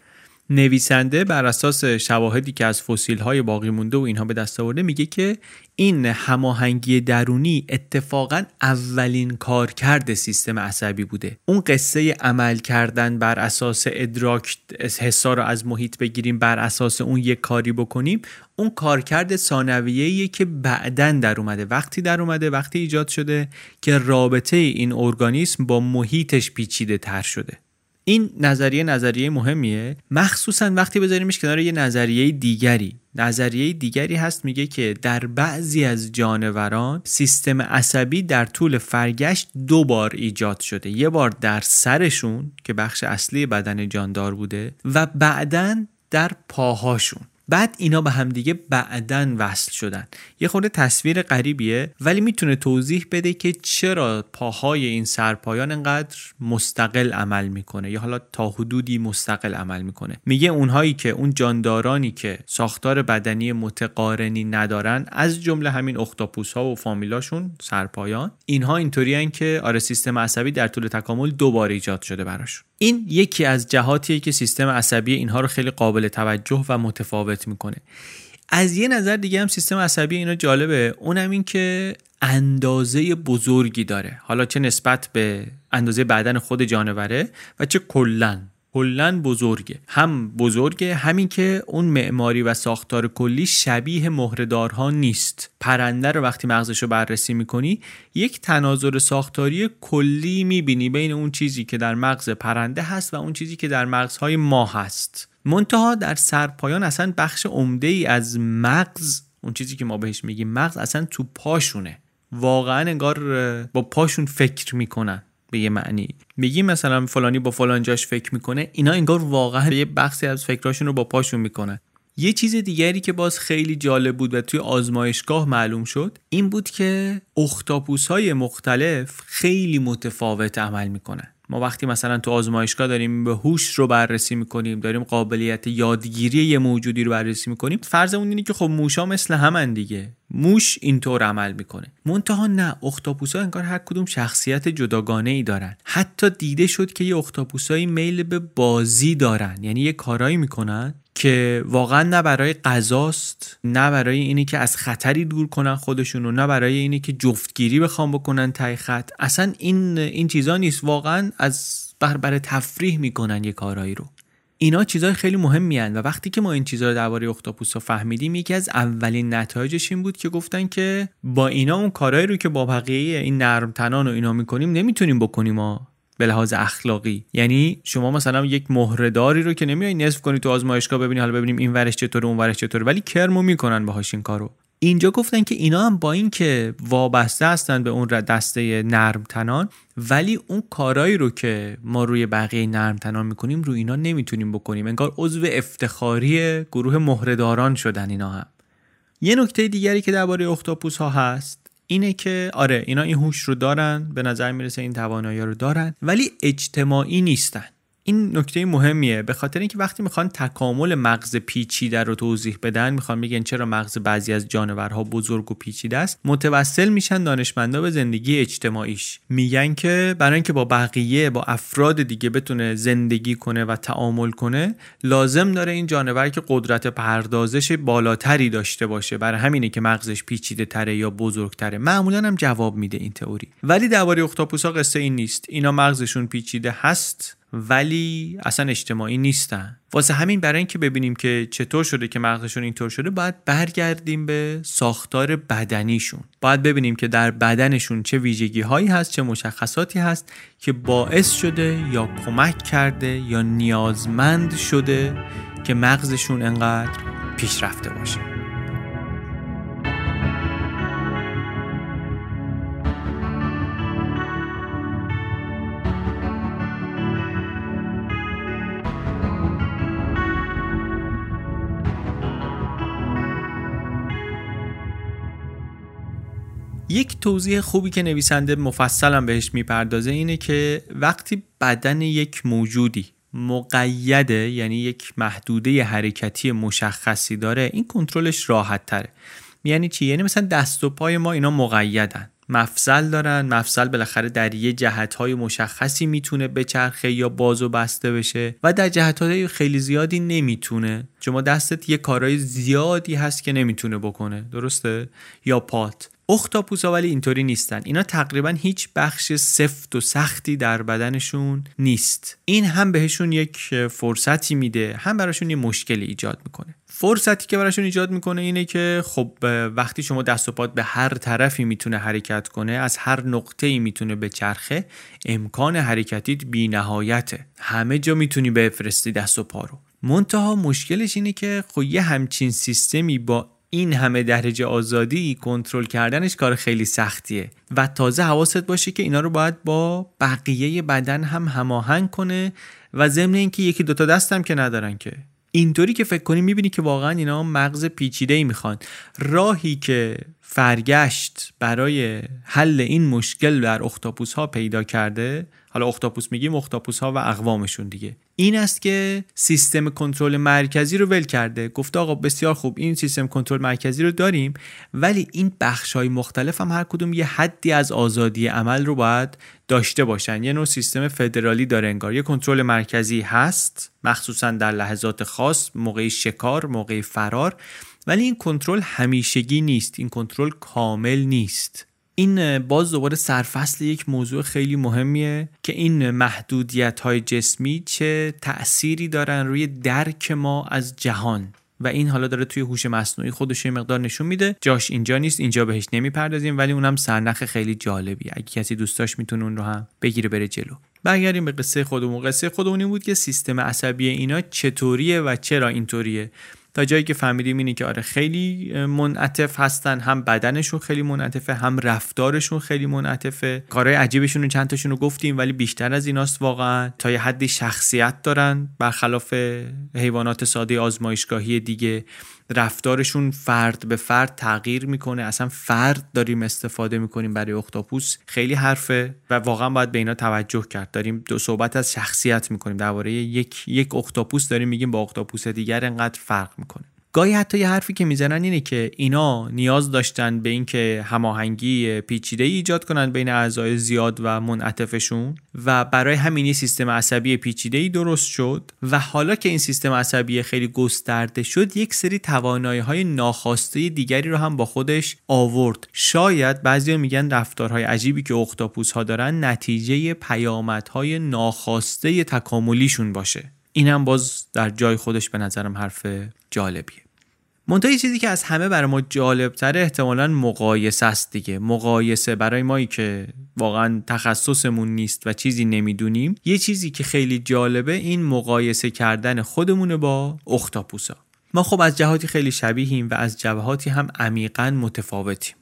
نویسنده بر اساس شواهدی که از فسیل های باقی مونده و اینها به دست آورده میگه که این هماهنگی درونی اتفاقا اولین کارکرد سیستم عصبی بوده. اون قصه عمل کردن بر اساس ادراک حسا رو از محیط بگیریم بر اساس اون یک کاری بکنیم اون کارکرد ثانویه‌ایه که بعدا در اومده. وقتی در اومده وقتی ایجاد شده که رابطه این ارگانیسم با محیطش پیچیده تر شده. این نظریه نظریه مهمیه. مخصوصا وقتی بذاریمش کنار یه نظریه دیگری. نظریه دیگری هست میگه که در بعضی از جانوران سیستم عصبی در طول فرگشت دو بار ایجاد شده. یه بار در سرشون که بخش اصلی بدن جاندار بوده و بعدا در پاهاشون. بعد اینا به همدیگه بعدن وصل شدن. یه خورده تصویر غریبیه ولی می‌تونه توضیح بده که چرا پاهای این سرپایان انقدر مستقل عمل می‌کنه یا حالا تا حدودی مستقل عمل می‌کنه. میگه اونهایی که اون جاندارانی که ساختار بدنی متقارنی ندارن از جمله همین اختاپوس ها و فامیلاشون سرپایان اینها اینطوریان که آره سیستم عصبی در طول تکامل دوباره ایجاد شده براشون این یکی از جهاتیه که سیستم عصبی اینها رو خیلی قابل توجه و متفاوت می‌کنه. از یه نظر دیگه هم سیستم عصبی اینا جالبه. اونم این که اندازه بزرگی داره. حالا چه نسبت به اندازه بدن خود جانوره و چه کلن کلا بزرگه. هم بزرگه همین که اون معماری و ساختار کلی شبیه مهرهدارها نیست. پرنده رو وقتی مغزش رو بررسی می‌کنی یک تناظر ساختاری کلی می‌بینی بین اون چیزی که در مغز پرنده هست و اون چیزی که در مغزهای ما هست. منتها در سرپایان اصلا بخش عمده ای از مغز اون چیزی که ما بهش میگیم مغز اصلا تو پاشونه. واقعا انگار با پاشون فکر می‌کنن به یه معنی. میگی مثلا فلانی با فلان جاش فکر می‌کنه اینا انگار واقعا یه بخشی از فکراشون رو با پاشون می‌کنن. یه چیز دیگری که باز خیلی جالب بود و توی آزمایشگاه معلوم شد این بود که اختاپوس های مختلف خیلی متفاوت عمل می‌کنن. وقتی مثلا تو آزمایشگاه داریم به هوش رو بررسی می‌کنیم داریم قابلیت یادگیری یه موجودی رو بررسی می‌کنیم فرضمون اینه که خب موشا مثل همن دیگه. موش اینطور عمل می‌کنه. منتها نه اختاپوسا انگار هر کدوم شخصیت جداگانه ای دارن. حتی دیده شد که یه اختاپوسایی میل به بازی دارن. یعنی یه کارایی می‌کنن. که واقعا نه برای غذاست نه برای اینی که از خطری دور کنن خودشونو نه برای اینی که جفتگیری بخوام بکنن تای خط. اصلا این این چیزا نیست. واقعا از بر برای تفریح می‌کنن یه کارایی رو. اینا چیزای خیلی مهمی هن و وقتی که ما این چیزا رو درباره اختاپوس فهمیدیم یکی از اولین نتایجش این بود که گفتن که با اینا اون کارهایی رو که با بقیه این نرم تنان و اینا می‌کنیم نمی‌تونیم بکنیم ما به لحاظ اخلاقی. یعنی شما مثلا یک مهرهداری رو که نمیای نصف کنی تو آزمایشگاه ببینی حالا ببینیم این ورش چطوره اون ورش چطوره ولی کرمو می‌کنن باهاش این کارو. اینجا گفتن که اینا هم با اینکه وابسته هستن به اون دسته نرم تنان ولی اون کارایی رو که ما روی بقیه نرم تنان می‌کنیم روی اینا نمی‌تونیم بکنیم. انگار عضو افتخاری گروه مهرهداران شدن اینا هم. یه نکته دیگری که درباره اختاپوس ها هست اینه که آره اینا این هوش رو دارن به نظر می‌رسه این توانایی رو دارن ولی اجتماعی نیستن. این نکته مهمیه. به خاطر اینکه وقتی می‌خوان تکامل مغز پیچیده رو توضیح بدن می‌خوان میگن چرا مغز بعضی از جانورها بزرگ و پیچیده است متوسل میشن دانشمندا به زندگی اجتماعیش. میگن که برای اینکه با بقیه با افراد دیگه بتونه زندگی کنه و تعامل کنه لازم داره این جانور که قدرت پردازش بالاتری داشته باشه. برای همینه که مغزش پیچیده تره یا بزرگتره معمولا هم جواب میده این تئوری. ولی درباره اختاپوسا قصه این نیست. اینا مغزشون پیچیده هست. ولی اصلا اجتماعی نیستن. واسه همین برای اینکه ببینیم که چطور شده که مغزشون اینطور شده باید برگردیم به ساختار بدنیشون. باید ببینیم که در بدنشون چه ویژگی هایی هست چه مشخصاتی هست که باعث شده یا کمک کرده یا نیازمند شده که مغزشون انقدر پیشرفته باشه. یک توضیح خوبی که نویسنده مفصلم بهش می‌پردازه اینه که وقتی بدن یک موجودی مقیده یعنی یک محدوده حرکتی مشخصی داره این کنترلش راحت تره یعنی چی؟ یعنی مثلا دست و پای ما اینا مقیدن. مفصل دارن مفصل بالاخره در یه جهت های مشخصی می‌تونه بچرخه یا باز و بسته بشه و در جهت های خیلی زیادی نمی‌تونه. شما دستت یه کارهای زیادی هست که نمی‌تونه بکنه. درسته؟ یا پات. اختاپوسا ولی اینطوری نیستن. اینا تقریبا هیچ بخش سفت و سختی در بدنشون نیست. این هم بهشون یک فرصتی میده هم براشون یه مشکلی ایجاد می‌کنه. فرصتی که براشون ایجاد می‌کنه اینه که خب وقتی شما دست و پات به هر طرفی می‌تونه حرکت کنه از هر نقطه ای می‌تونه به چرخه امکان حرکتیت بی نهایته همه جا می‌تونی بفرستی دست و پا رو. منتها مشکلش اینه که خب یه همچین سیستمی با این همه درجه آزادی کنترل کردنش کار خیلی سختیه و تازه حواست باشه که اینا رو باید با بقیه بدن هم هماهنگ کنه و ضمن اینکه یکی دوتا دستم که ندارن که. اینطوری که فکر کنی می‌بینی که واقعا اینا مغز پیچیده ای می‌خوان. راهی که فرگشت برای حل این مشکل در اختاپوس ها پیدا کرده. حالا اختاپوس میگیم اختاپوس ها و اقوامشون دیگه. این است که سیستم کنترل مرکزی رو ول کرده. گفته آقا بسیار خوب این سیستم کنترل مرکزی رو داریم ولی این بخش های مختلف هم هر کدوم یه حدی از آزادی عمل رو باید داشته باشن. یه نوع سیستم فدرالی داره انگار. یه کنترل مرکزی هست مخصوصا در لحظات خاص موقع شکار موقع فرار. ولی این کنترل همیشگی نیست این کنترل کامل نیست. این باز دوباره سرفصل یک موضوع خیلی مهمیه که این محدودیت های جسمی چه تأثیری دارن روی درک ما از جهان. و این حالا داره توی هوش مصنوعی خودش یه مقدار نشون میده. جاش اینجا نیست اینجا بهش نمی‌پردازیم ولی اونم سرنخ خیلی جالبی اگه کسی دوست داشت می‌تونه اون رو هم بگیره بره جلو. برگردیم به قصه خودمون. قصه خودمون این بود که سیستم عصبی اینا چطوریه و چرا اینطوریه. تا جایی که فهمیدیم اینه که آره خیلی منعطف هستن هم بدنشون خیلی منعطفه هم رفتارشون خیلی منعطفه. کارهای عجیبشون رو چند تاشون رو گفتیم ولی بیشتر از ایناست واقعا. تا یه حدی شخصیت دارن برخلاف حیوانات ساده آزمایشگاهی دیگه. رفتارشون فرد به فرد تغییر می‌کنه. اصلا فرد داریم استفاده می‌کنیم برای اختاپوس. خیلی حرفه و واقعا باید به اینا توجه کرد. داریم دو صحبت از شخصیت می‌کنیم. درباره یک یک اختاپوس داریم میگیم با اختاپوس دیگر انقدر فرق می‌کنه. گاهی حتی یه حرفی که می‌زنن اینه که اینا نیاز داشتن به اینکه هماهنگی پیچیده ایجاد کنن بین اعضای زیاد و منعطفشون و برای همین سیستم عصبی پیچیده ای درست شد و حالا که این سیستم عصبی خیلی گسترده شد یک سری توانایی های ناخواسته دیگری رو هم با خودش آورد. شاید بعضی میگن رفتارهای عجیبی که اختاپوس ها دارن نتیجه پیامدهای ناخواسته تکاملیشون باشه. اینم باز در جای خودش به نظرم حرف جالبیه. منتها چیزی که از همه برای ما جالبتره احتمالا مقایسه است دیگه. مقایسه برای مایی که واقعا تخصصمون نیست و چیزی نمی‌دونیم. یه چیزی که خیلی جالبه این مقایسه کردن خودمونه با اختاپوسا. ما خب از جهاتی خیلی شبیهیم و از جهاتی هم عمیقا متفاوتیم.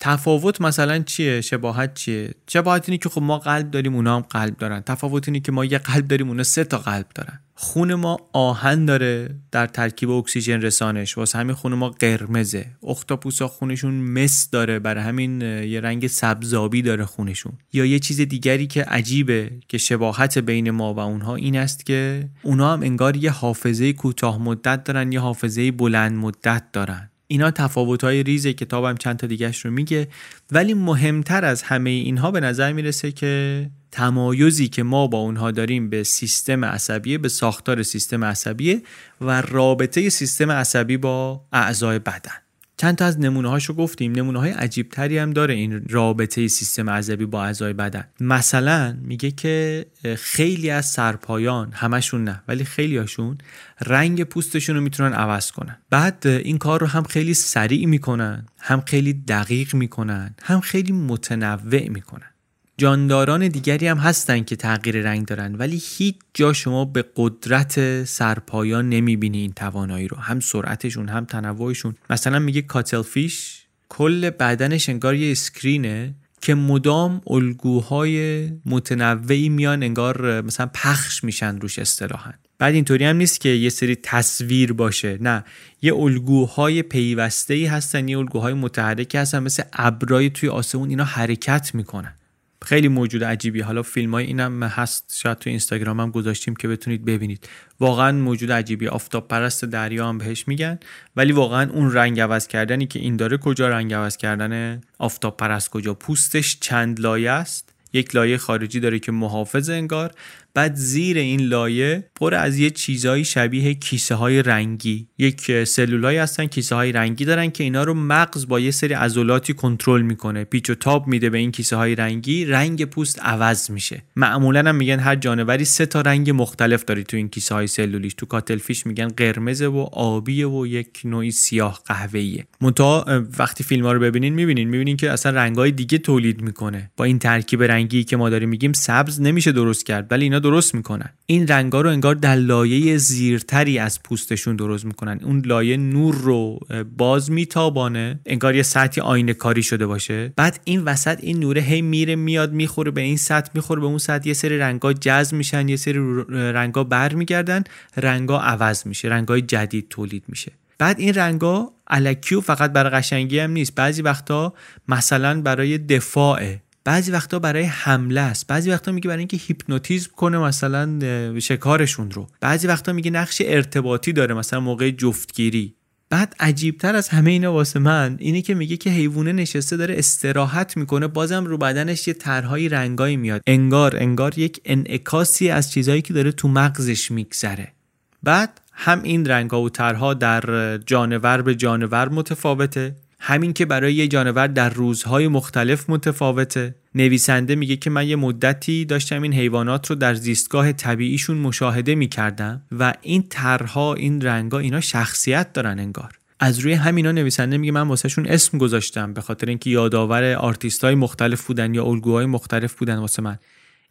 تفاوت مثلا چیه؟ شباهت چیه؟ شباهت اینه که خب ما قلب داریم اونا هم قلب دارن. تفاوت اینه که ما یه قلب داریم اونا سه تا قلب دارن. خون ما آهن داره در ترکیب اکسیژن رسانش. واسه همین خون ما قرمزه. اختاپوسا خونشون مس داره. برای همین یه رنگ سبزابی داره خونشون. یا یه چیز دیگری که عجیبه که شباهت بین ما و اونها این است که اونا هم انگار یه حافظه کوتاه مدت دارن یه حافظه بلند مدت دارن. اینا تفاوت های ریز کتابم چند تا دیگهش رو میگه. ولی مهمتر از همه اینها به نظر می‌رسه که تمایزی که ما با اونها داریم به سیستم عصبی به ساختار سیستم عصبی و رابطه سیستم عصبی با اعضای بدن. چند تا از نمونه هاشو گفتیم. نمونه های عجیب تری هم داره این رابطه سیستم عصبی با اعضای بدن. مثلا میگه که خیلی از سرپایان همشون نه ولی خیلی هاشون رنگ پوستشون رو می‌تونن عوض کنن. بعد این کار رو هم خیلی سریع می‌کنن هم خیلی دقیق می‌کنن هم خیلی متنوع می‌کنن. جانداران دیگری هم هستن که تغییر رنگ دارن ولی هیچ جا شما به قدرت سرپایان نمی‌بینی این توانایی رو. هم سرعتشون هم تنوعشون. مثلا میگه کاتلفیش کل بدنش انگار یه اسکرینه که مدام الگوهای متنوعی میان انگار مثلا پخش میشن روش اصطلاحا. بعد اینطوری هم نیست که یه سری تصویر باشه. نه یه الگوهای پیوسته ای هستن یه الگوهای متحرکی هستن مثل ابرای توی آسمون اینا حرکت می‌کنن. خیلی موجود عجیبی. حالا فیلم های اینم هست شاید تو اینستاگرام هم گذاشتیم که بتونید ببینید. واقعا موجود عجیبی. آفتاب پرست دریا هم بهش میگن. ولی واقعا اون رنگ عوض کردنی که این داره کجا رنگ عوض کردن آفتاب پرست کجا؟ پوستش چند لایه است. یک لایه خارجی داره که محافظ انگار. بعد زیر این لایه پر از یه چیزایی شبیه کیسه های رنگی. یک سلولایی هستن کیسه های رنگی دارن که اینا رو مغز با یه سری عضلاتی کنترل می‌کنه. پیچ و تاب میده به این کیسه های رنگی رنگ پوست عوض میشه. معمولا هم میگن هر جانوری سه تا رنگ مختلف داری تو این کیسه های سلولیش. تو کاتلفیش میگن قرمز و آبی و یک نوعی سیاه قهوه‌ایه. منتها وقتی فیلم ها رو ببینین می‌بینین. می‌بینین که اصلا رنگای دیگه تولید می‌کنه. با این ترکیب رنگی که ما داریم میگیم سبز نمیشه درست کرد. ولی اینا درست می‌کنن. این رنگا رو انگار در لایه زیرتری از پوستشون درست می‌کنن. اون لایه نور رو باز میتابانه. انگار یه سطحی آینه کاری شده باشه. بعد این وسط این نوره هی میره میاد می‌خوره به این سطح می‌خوره به اون سطح. یه سری رنگا جذب میشن یه سری رنگا برمیگردن. رنگا عوض میشه رنگای جدید تولید میشه. بعد این رنگا الکیو فقط برای قشنگی هم نیست. بعضی وقتا مثلا برای دفاعه. بعضی وقتا برای حمله است. بعضی وقتا میگه برای اینکه هیپنوتیزم کنه مثلا شکارشون رو. بعضی وقتا میگه نقش ارتباطی داره مثلا موقع جفتگیری. بعد عجیبتر از همه اینا واسه من اینه که میگه که حیوانه نشسته داره استراحت می‌کنه. بازم رو بدنش یه طرحهای رنگایی میاد. انگار انگار یک انعکاسی از چیزهایی که داره تو مغزش میگذره. بعد هم این رنگ و طرح‌ها در جانور به جانور متفاوته. همین که برای یه جانور در روزهای مختلف متفاوته. نویسنده میگه که من یه مدتی داشتم این حیوانات رو در زیستگاه طبیعیشون مشاهده می‌کردم و این طرح‌ها این رنگا اینا شخصیت دارن انگار. از روی همینا نویسنده میگه من واسه‌شون اسم گذاشتم به خاطر اینکه یادآور آرتیست های مختلف بودن یا الگوهای مختلف بودن واسه من.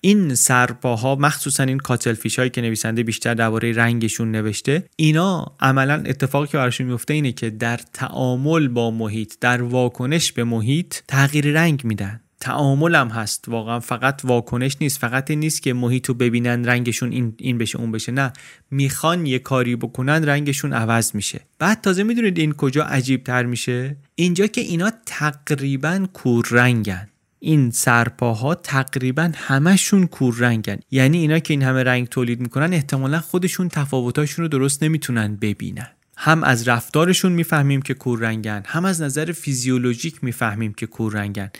این سرپاها مخصوصا این کاتلفیش هایی که نویسنده بیشتر درباره رنگشون نوشته اینا عملا اتفاقی که براشون میفته اینه که در تعامل با محیط در واکنش به محیط تغییر رنگ میدن. تعامل هم هست. واقعا فقط واکنش نیست. فقط این نیست که محیط رو ببینن رنگشون این, این بشه اون بشه. نه. می‌خوان یه کاری بکنن رنگشون عوض میشه. بعد تازه می‌دونید این کجا عجیب تر میشه؟ اینجا که اینا تقریبا کور رنگن این سرپاها تقریبا همشون کور رنگن یعنی اینا که این همه رنگ تولید می‌کنن احتمالا خودشون تفاوتاشون رو درست نمی‌تونن ببینن. هم از رفتارشون می‌فهمیم که کور رنگن هم از نظر فیزیولوژیک می‌فهمیم که کور رنگن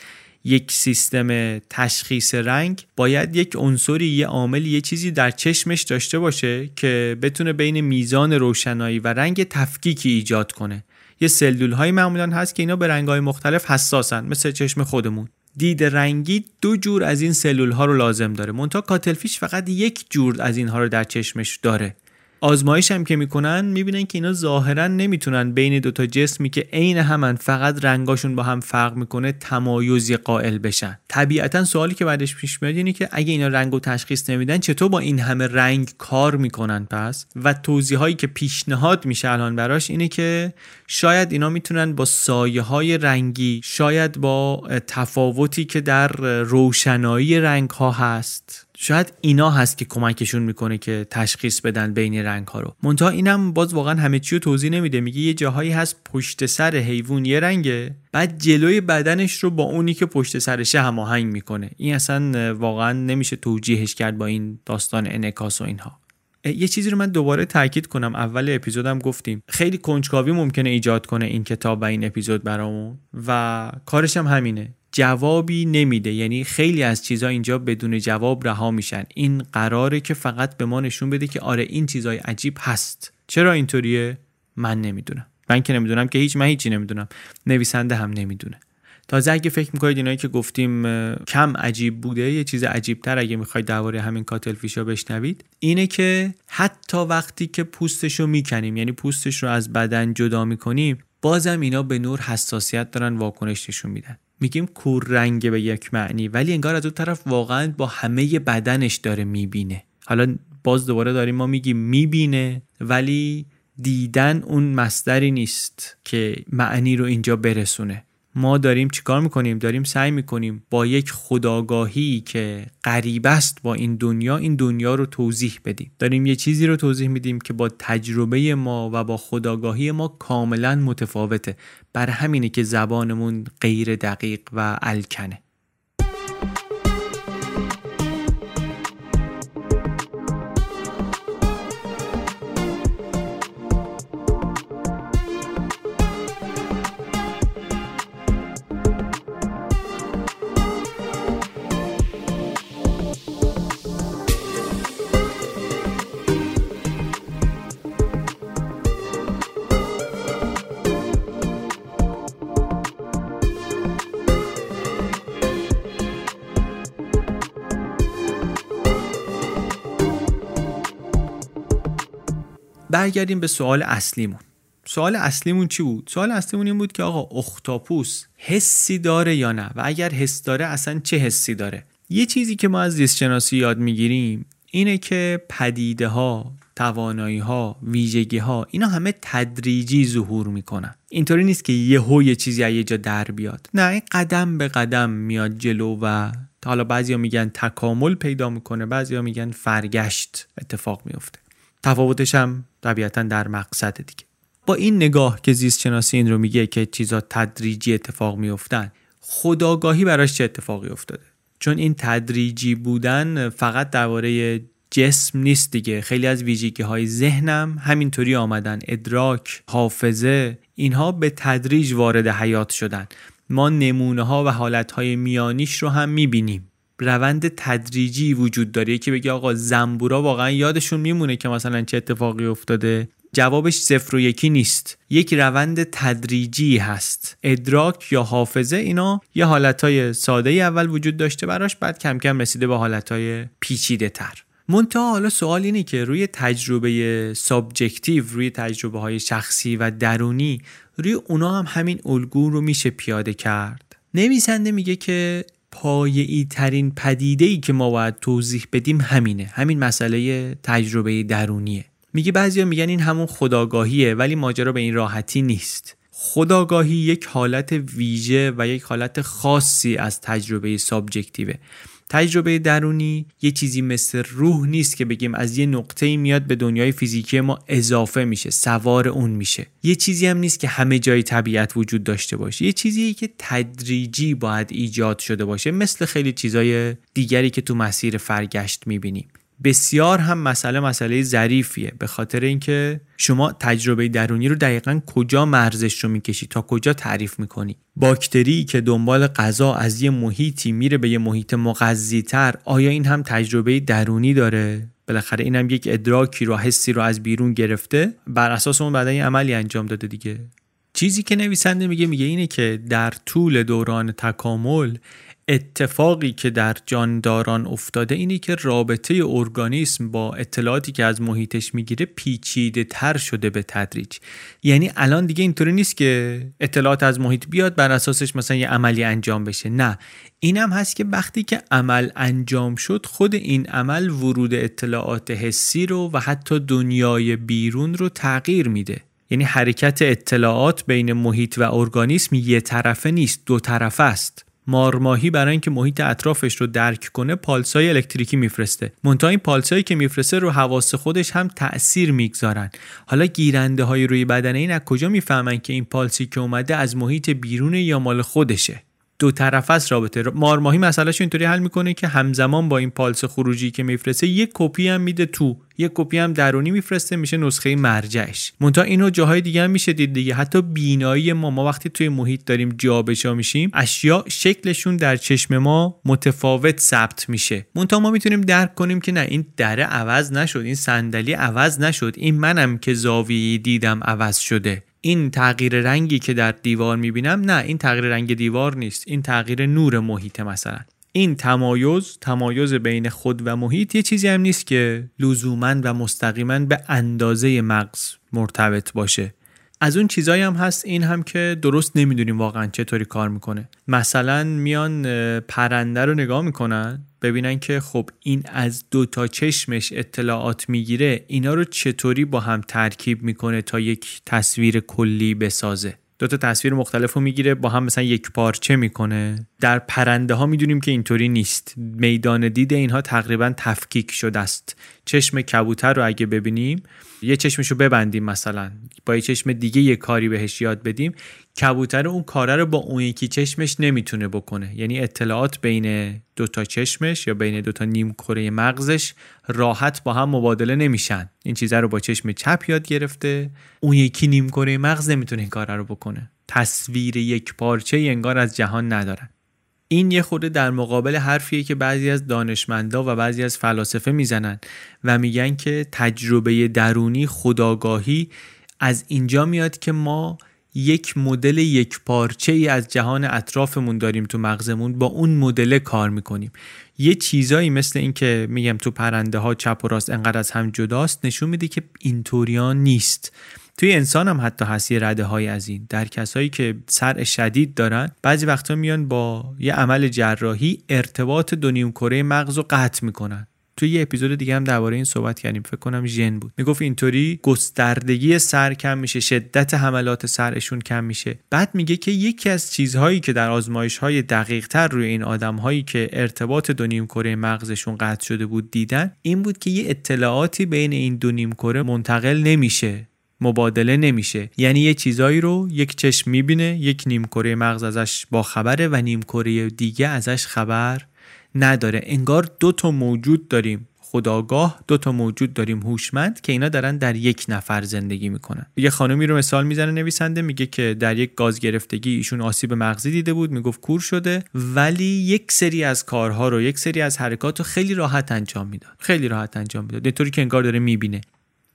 یک سیستم تشخیص رنگ باید یک عنصری یه عامل یه چیزی در چشمش داشته باشه که بتونه بین میزان روشنایی و رنگ تفکیکی ایجاد کنه. یه سلول های معمولا هست که اینا به رنگ های مختلف حساسن مثل چشم خودمون. دید رنگی دو جور از این سلول ها رو لازم داره. مونتا کاتلفیش فقط یک جور از اینها رو در چشمش داره. آزمایش هم که می‌کنن می‌بینن که اینا ظاهرا نمی‌تونن بین دوتا جسمی که عین همن فقط رنگاشون با هم فرق می‌کنه تمایزی قائل بشن. طبیعتا سوالی که بعدش پیش میاد اینه که اگه اینا رنگ و تشخیص نمیدن چطور با این همه رنگ کار می‌کنن پس؟ و توضیح هایی که پیشنهاد میشه الان براش اینه که شاید اینا می‌تونن با سایه های رنگی شاید با تفاوتی که در روشنایی رنگ ها هست شاید اینا هست که کمکشون می‌کنه که تشخیص بدن بین رنگ ها رو. منتها اینم باز واقعا همه چی رو توضیح نمیده. میگه یه جاهایی هست پشت سر حیوان یه رنگه بعد جلوی بدنش رو با اونی که پشت سرشه هماهنگ می‌کنه. این اصلا واقعا نمیشه توجیهش کرد با این داستان انکاس و اینها. یه چیزی رو من دوباره تاکید کنم. اول اپیزودم گفتیم خیلی کنجکاوی ممکنه ایجاد کنه این کتاب و این اپیزود برامون و کارش هم همینه. جوابی نمیده. یعنی خیلی از چیزها اینجا بدون جواب رها میشن. این قراره که فقط به ما نشون بده که آره این چیزای عجیب هست. چرا اینطوریه؟ من نمی‌دونم. من که نمی‌دونم که هیچ من هیچی نمی‌دونم. نویسنده هم نمی‌دونه. تازه اگه فکر می‌کنید اینایی که گفتیم کم عجیب بوده یه چیز عجیب تر اگه می‌خواید درباره همین کاتل فیشا بشنوید اینه که حتی وقتی که پوستش رو می‌کنیم یعنی پوستش رو از بدن جدا می‌کنیم بازم اینا به نور حساسیت دارن واکنش نشون میدن. میگیم کور رنگ به یک معنی ولی انگار از اون طرف واقعا با همه بدنش داره می‌بینه. حالا باز دوباره داریم ما میگیم می‌بینه ولی دیدن اون مصدری نیست که معنی رو اینجا برسونه. ما داریم چیکار می‌کنیم؟ داریم سعی می‌کنیم با یک خداگاهی که قریب است با این دنیا این دنیا رو توضیح بدیم. داریم یه چیزی رو توضیح میدیم که با تجربه ما و با خداگاهی ما کاملا متفاوته. بر همینه که زبانمون غیر دقیق و الکنه. برگردیم به سوال اصلیمون. سوال اصلیمون چی بود؟ سوال اصلیمون این بود که آقا اختاپوس حسی داره یا نه؟ و اگر حس داره اصلا چه حسی داره؟ یه چیزی که ما از زیست شناسی یاد می‌گیریم اینه که پدیده ها توانایی ها ویژگی ها اینا همه تدریجی ظهور می‌کنن. اینطوری نیست که یهو یه چیزی از یه جا در بیاد. نه این قدم به قدم میاد جلو و حالا بعضیا میگن تکامل پیدا می‌کنه بعضیا میگن فرگشت اتفاق میفته تفاوتش هم طبیعتا در مقصد دیگه. با این نگاه که زیست شناسی این رو میگه که چیزا تدریجی اتفاق میافتن خداگاهی براش چه اتفاقی افتاده؟ چون این تدریجی بودن فقط درباره جسم نیست دیگه. خیلی از ویژگی های ذهنم همینطوری آمدن. ادراک حافظه اینها به تدریج وارد حیات شدن. ما نمونه ها و حالت های میانیش رو هم می‌بینیم. روند تدریجی وجود داره. که بگه آقا زنبورا واقعا یادشون میمونه که مثلا چه اتفاقی افتاده. جوابش صفر و یکی نیست. یک روند تدریجی هست. ادراک یا حافظه اینا یه حالتهای ساده اول وجود داشته براش بعد کم کم رسیده به حالتهای پیچیده تر منتها حالا سوال اینه که روی تجربه subjective روی تجربه های شخصی و درونی روی اونا هم همین الگو رو میشه پیاده کرد؟ نویسنده میگه که پایه‌ای ترین پدیده ای که ما باید توضیح بدیم همینه. همین مسئله تجربه درونیه. میگه بعضیا میگن این همون خداگاهیه ولی ماجرا به این راحتی نیست. خداگاهی یک حالت ویژه و یک حالت خاصی از تجربه سابجکتیوه. تجربه درونی یه چیزی مثل روح نیست که بگیم از یه نقطه میاد به دنیای فیزیکی ما اضافه میشه سوار اون میشه. یه چیزی هم نیست که همه جای طبیعت وجود داشته باشه. یه چیزی که تدریجی باید ایجاد شده باشه مثل خیلی چیزای دیگری که تو مسیر فرگشت می‌بینیم. بسیار هم مسئله مسئله ظریفیه. به خاطر اینکه شما تجربه درونی رو دقیقا کجا مرزش رو می‌کشی؟ تا کجا تعریف می‌کنی؟ باکتری که دنبال غذا از یه محیطی میره به یه محیط مغذی تر آیا این هم تجربه درونی داره؟ بالاخره اینم یک ادراکی رو حسی رو از بیرون گرفته. بر اساس اون بعد عملی انجام داده دیگه. چیزی که نویسنده میگه میگه اینه که در طول دوران تکامل اتفاقی که در جانداران افتاده اینی که رابطه ارگانیسم با اطلاعاتی که از محیطش می‌گیره پیچیده تر شده به تدریج. یعنی الان دیگه اینطوری نیست که اطلاعات از محیط بیاد بر اساسش مثلا یه عملی انجام بشه. نه. اینم هست که وقتی که عمل انجام شد خود این عمل ورود اطلاعات حسی رو و حتی دنیای بیرون رو تغییر میده. یعنی حرکت اطلاعات بین محیط و ارگانیسم یه طرفه نیست دو طرفه است. مارماهی برای اینکه محیط اطرافش رو درک کنه پالسای الکتریکی میفرسته. منتها این پالسایی که میفرسته رو حواس خودش هم تاثیر می‌گذارن. حالا گیرنده های روی بدن این از کجا می‌فهمن که این پالسی که اومده از محیط بیرون یا مال خودشه؟ دو طرف است رابطه. مارماهی مسئلهش اینطوری حل می‌کنه که همزمان با این پالس خروجی که میفرسته یک کپی هم میده تو یک کپی هم درونی میفرسته میشه نسخه مرجعش. مونتا اینو جاهای دیگه هم میشه دید دیگه. حتی بینایی ما ما وقتی توی محیط داریم جابجا میشیم اشیا شکلشون در چشم ما متفاوت ثبت میشه. مونتا ما می‌تونیم درک کنیم که نه این دره عوض نشد این صندلی عوض نشد این منم که زاویه دیدم عوض شده. این تغییر رنگی که در دیوار می‌بینم نه این تغییر رنگ دیوار نیست این تغییر نور محیط مثلا. این تمایز تمایز بین خود و محیط یه چیزی هم نیست که لزوما و مستقیما به اندازه مغز مرتبط باشه. از اون چیزایی هم هست این هم که درست نمی‌دونیم واقعا چطوری کار می‌کنه. مثلا میان پرنده رو نگاه می‌کنن ببینن که خب این از دو تا چشمش اطلاعات می‌گیره اینا رو چطوری با هم ترکیب می‌کنه تا یک تصویر کلی بسازه. دو تا تصویر مختلف رو می‌گیره با هم مثلا یک پارچه می‌کنه. در پرنده ها می‌دونیم که اینطوری نیست. میدان دید اینها تقریبا تفکیک شده است. چشم کبوتر رو اگه ببینیم یه چشمشو ببندیم مثلا با یه چشم دیگه یه کاری بهش یاد بدیم کبوتر اون کاره رو با اون یکی چشمش نمی‌تونه بکنه. یعنی اطلاعات بین دو تا چشمش یا بین دو تا نیم کره مغزش راحت با هم مبادله نمیشن. این چیزا رو با چشم چپ یاد گرفته. اون یکی نیم کره مغز نمی‌تونه این کار رو بکنه. تصویر یک پارچه انگار از جهان ندارن این یه خورده در مقابل حرفیه که بعضی از دانشمندا و بعضی از فلاسفه می‌زنن و میگن که تجربه درونی خداگاهی از اینجا میاد که ما یک مدل یک پارچه ای از جهان اطرافمون داریم تو مغزمون با اون مدل کار می‌کنیم. یه چیزایی مثل این که میگم تو پرنده ها چپ و راست انقدر از هم جداست نشون میده که اینطوریان نیست. توی انسان هم حتی هست یه رده های از این. در کسایی که سر شدید دارن بعضی وقتا میان با یه عمل جراحی ارتباط دو نیم کره مغز رو قطع می‌کنن. توی یه اپیزود دیگه هم درباره این صحبت کردیم. فکر کنم ژن بود. می‌گفت اینطوری گستردگی سر کم میشه شدت حملات سرشون کم میشه. بعد میگه که یکی از چیزهایی که در آزمایش های دقیق تر روی این آدم هایی که ارتباط دو نیم کره مغزشون قطع شده بود دیدن این بود که یه اطلاعاتی بین این دو نیم کره منتقل نمیشه. مبادله نمیشه. یعنی یه چیزایی رو یک چشم می‌بینه یک نیم کره مغز ازش با خبره و نیم کره دیگه ازش خبر نداره. انگار دو تا موجود داریم. خداگاه دو تا موجود داریم. هوشمند که اینا دارن در یک نفر زندگی می‌کنن. یه خانمی رو مثال می‌زنه نویسنده میگه که در یک گاز گرفتگی ایشون آسیب مغزی دیده بود می‌گفت کور شده ولی یک سری از کارها رو یک سری از حرکات رو خیلی راحت انجام می‌داد. خیلی راحت انجام می‌داد. اینطوری که انگار داره می‌بینه.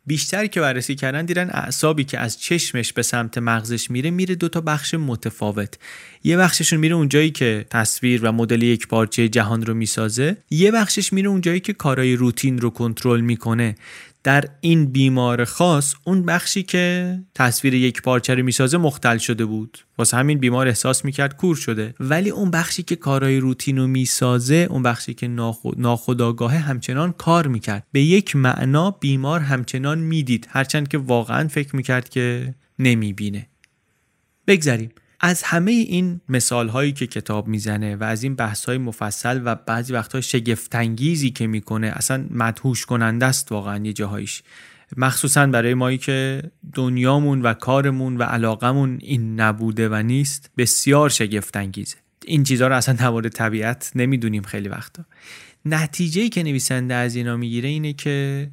بیشتر که بررسی کردن دیدن اعصابی که از چشمش به سمت مغزش میره میره دو تا بخش متفاوت. یه بخششون میره اونجایی که تصویر و مدل یک پارچه جهان رو می‌سازه یه بخشش میره اونجایی که کارهای روتین رو کنترل می‌کنه. در این بیمار خاص اون بخشی که تصویر یک پارچه رو می‌سازه مختل شده بود. واسه همین بیمار احساس می‌کرد کور شده. ولی اون بخشی که کارهای روتین رو می‌سازه اون بخشی که ناخداگاهه همچنان کار می‌کرد. به یک معنا بیمار همچنان می‌دید. هرچند که واقعا فکر می‌کرد که نمی‌بینه. بگذریم. از همه این مثال هایی که کتاب می‌زنه و از این بحث های مفصل و بعضی وقتها شگفتانگیزی که می‌کنه اصلا مدهوش کننده است واقعا یه جاهایش مخصوصا برای مایی که دنیامون و کارمون و علاقمون این نبوده و نیست بسیار شگفتانگیزه. این چیزها رو اصلا در طبیعت نمی‌دونیم خیلی وقتا. نتیجه که نویسنده از اینا می‌گیره اینه که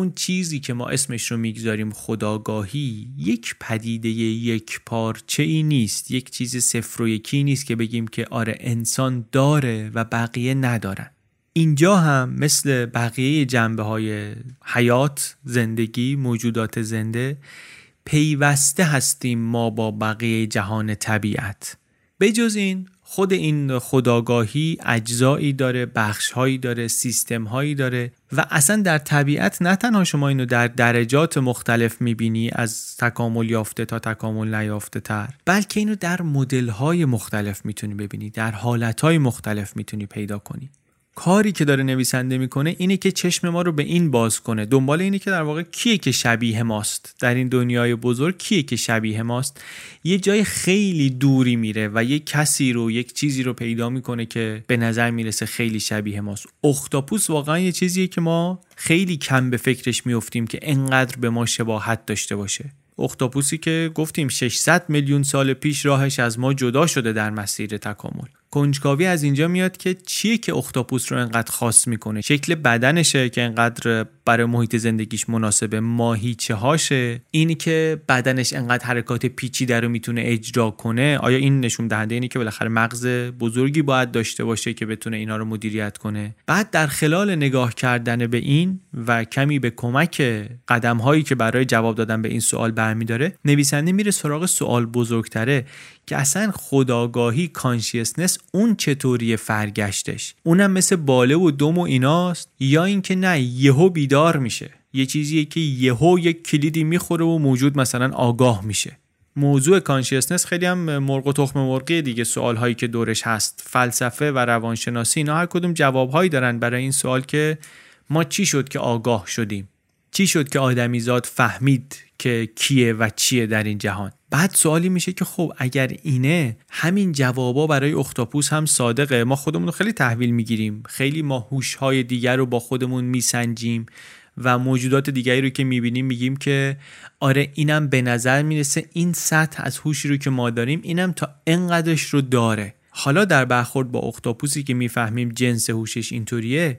اون چیزی که ما اسمش رو می‌گذاریم خداگاهی یک پدیده یک پارچه ای نیست. یک چیز صفر و یکی نیست که بگیم که آره انسان داره و بقیه ندارن. اینجا هم مثل بقیه جنبه های حیات زندگی موجودات زنده پیوسته هستیم ما با بقیه جهان طبیعت. به جز این خود این خداگاهی اجزایی داره بخشهایی داره سیستمهایی داره و اصلا در طبیعت نه تنها شما اینو در درجات مختلف می‌بینی از تکامل یافته تا تکامل نیافته تر بلکه اینو در مدلهای مختلف می‌تونی ببینی در حالتهای مختلف می‌تونی پیدا کنی. کاری که داره نویسنده می‌کنه اینه که چشم ما رو به این باز کنه. دنبال اینه که در واقع کیه که شبیه ماست. در این دنیای بزرگ کیه که شبیه ماست. یه جای خیلی دوری میره و یه کسی رو یک چیزی رو پیدا می‌کنه که به نظر می‌رسه خیلی شبیه ماست. اختاپوس واقعا یه چیزیه که ما خیلی کم به فکرش میفتیم که انقدر به ما شباهت داشته باشه. اختاپوسی که گفتیم 600 میلیون سال پیش راهش از ما جدا شده در مسیر تکامل. کنجکاوی از اینجا میاد که چیه که اختاپوس رو انقدر خاص می‌کنه؟ شکل بدنشه که انقدر برای محیط زندگیش مناسبه ماهیچه هاشه. اینی که بدنش انقدر حرکات پیچیده رو می‌تونه اجرا کنه آیا این نشون دهنده اینی که بالاخره مغز بزرگی باید داشته باشه که بتونه اینا رو مدیریت کنه؟ بعد در خلال نگاه کردن به این و کمی به کمک قدم هایی که برای جواب دادن به این سوال برمیداره نویسنده میره سراغ سوال بزرگتره. که اصلا خداگاهی کانشیسنس اون چطوری فرگشتش؟ اونم مثل باله و دم و ایناست؟ یا اینکه نه یهو بیدار میشه. یه چیزیه که یهو یک کلیدی می‌خوره و موجود مثلا آگاه میشه. موضوع کانشیسنس خیلی هم مرغ و تخم مرغی دیگه سوال هایی که دورش هست. فلسفه و روانشناسی اینا هر کدوم جواب هایی دارن برای این سوال که ما چی شد که آگاه شدیم؟ چی شد که آدمیزاد فهمید که کیه و چیه در این جهان؟ بعد سوالی میشه که خب اگر اینه همین جوابا برای اختاپوس هم صادقه. ما خودمون رو خیلی تحویل می‌گیریم. خیلی ما های دیگر رو با خودمون میسنجیم و موجودات دیگری رو که می‌بینیم میگیم که آره اینم به نظر می‌رسه این سطح از هوشی رو که ما داریم اینم تا انقدرش رو داره. حالا در برخورد با اختاپوسی که می‌فهمیم جنس هوشش اینطوریه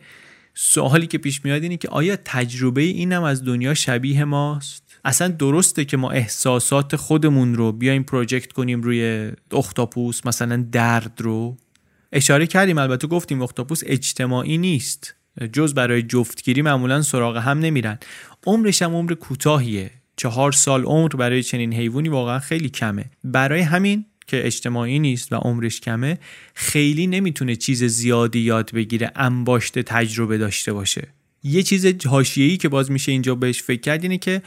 سوالی که پیش میاد اینه که آیا تجربه اینم از دنیا شبیه ماست؟ اصلا درسته که ما احساسات خودمون رو بیایم پروژکت کنیم روی اختاپوس مثلا درد رو. اشاره کردیم البته گفتیم اختاپوس اجتماعی نیست. جز برای جفتگیری معمولا سراغ هم نمیرن. عمرش هم عمر کوتاهیه. چهار سال عمر برای چنین حیوانی واقعا خیلی کمه. برای همین که اجتماعی نیست و عمرش کمه خیلی نمی‌تونه چیز زیادی یاد بگیره انباشته تجربه داشته باشه. یه چیز حاشیه‌ای که باز میشه اینجا بهش فکر کرد اینه که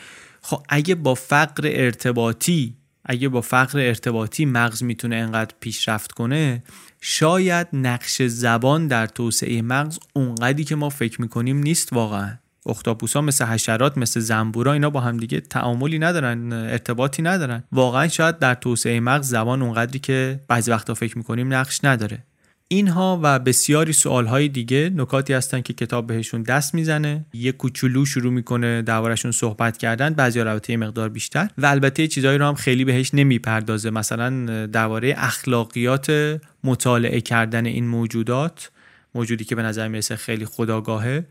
خب اگه با فقر ارتباطی اگه با فقر ارتباطی مغز می‌تونه انقدر پیشرفت کنه شاید نقش زبان در توسعه مغز اونقدی که ما فکر می‌کنیم نیست واقعا. اختاپوس ها مثل حشرات مثل زنبورا اینا با هم دیگه تعاملی ندارن ارتباطی ندارن. واقعا شاید در توسعه مغز زبان اونقدری که بعضی وقتا فکر می‌کنیم نقش نداره. اینها و بسیاری سوالهای دیگه نکاتی هستن که کتاب بهشون دست می‌زنه. یه کوچولو شروع می‌کنه دربارشون صحبت کردن بعضی یه مقدار بیشتر. و البته چیزهایی رو هم خیلی بهش نمی‌پردازه. مثلا درباره اخلاقیات مطالعه کردن این موجودات موجودی که به نظر می‌رسه خیلی خداگاهه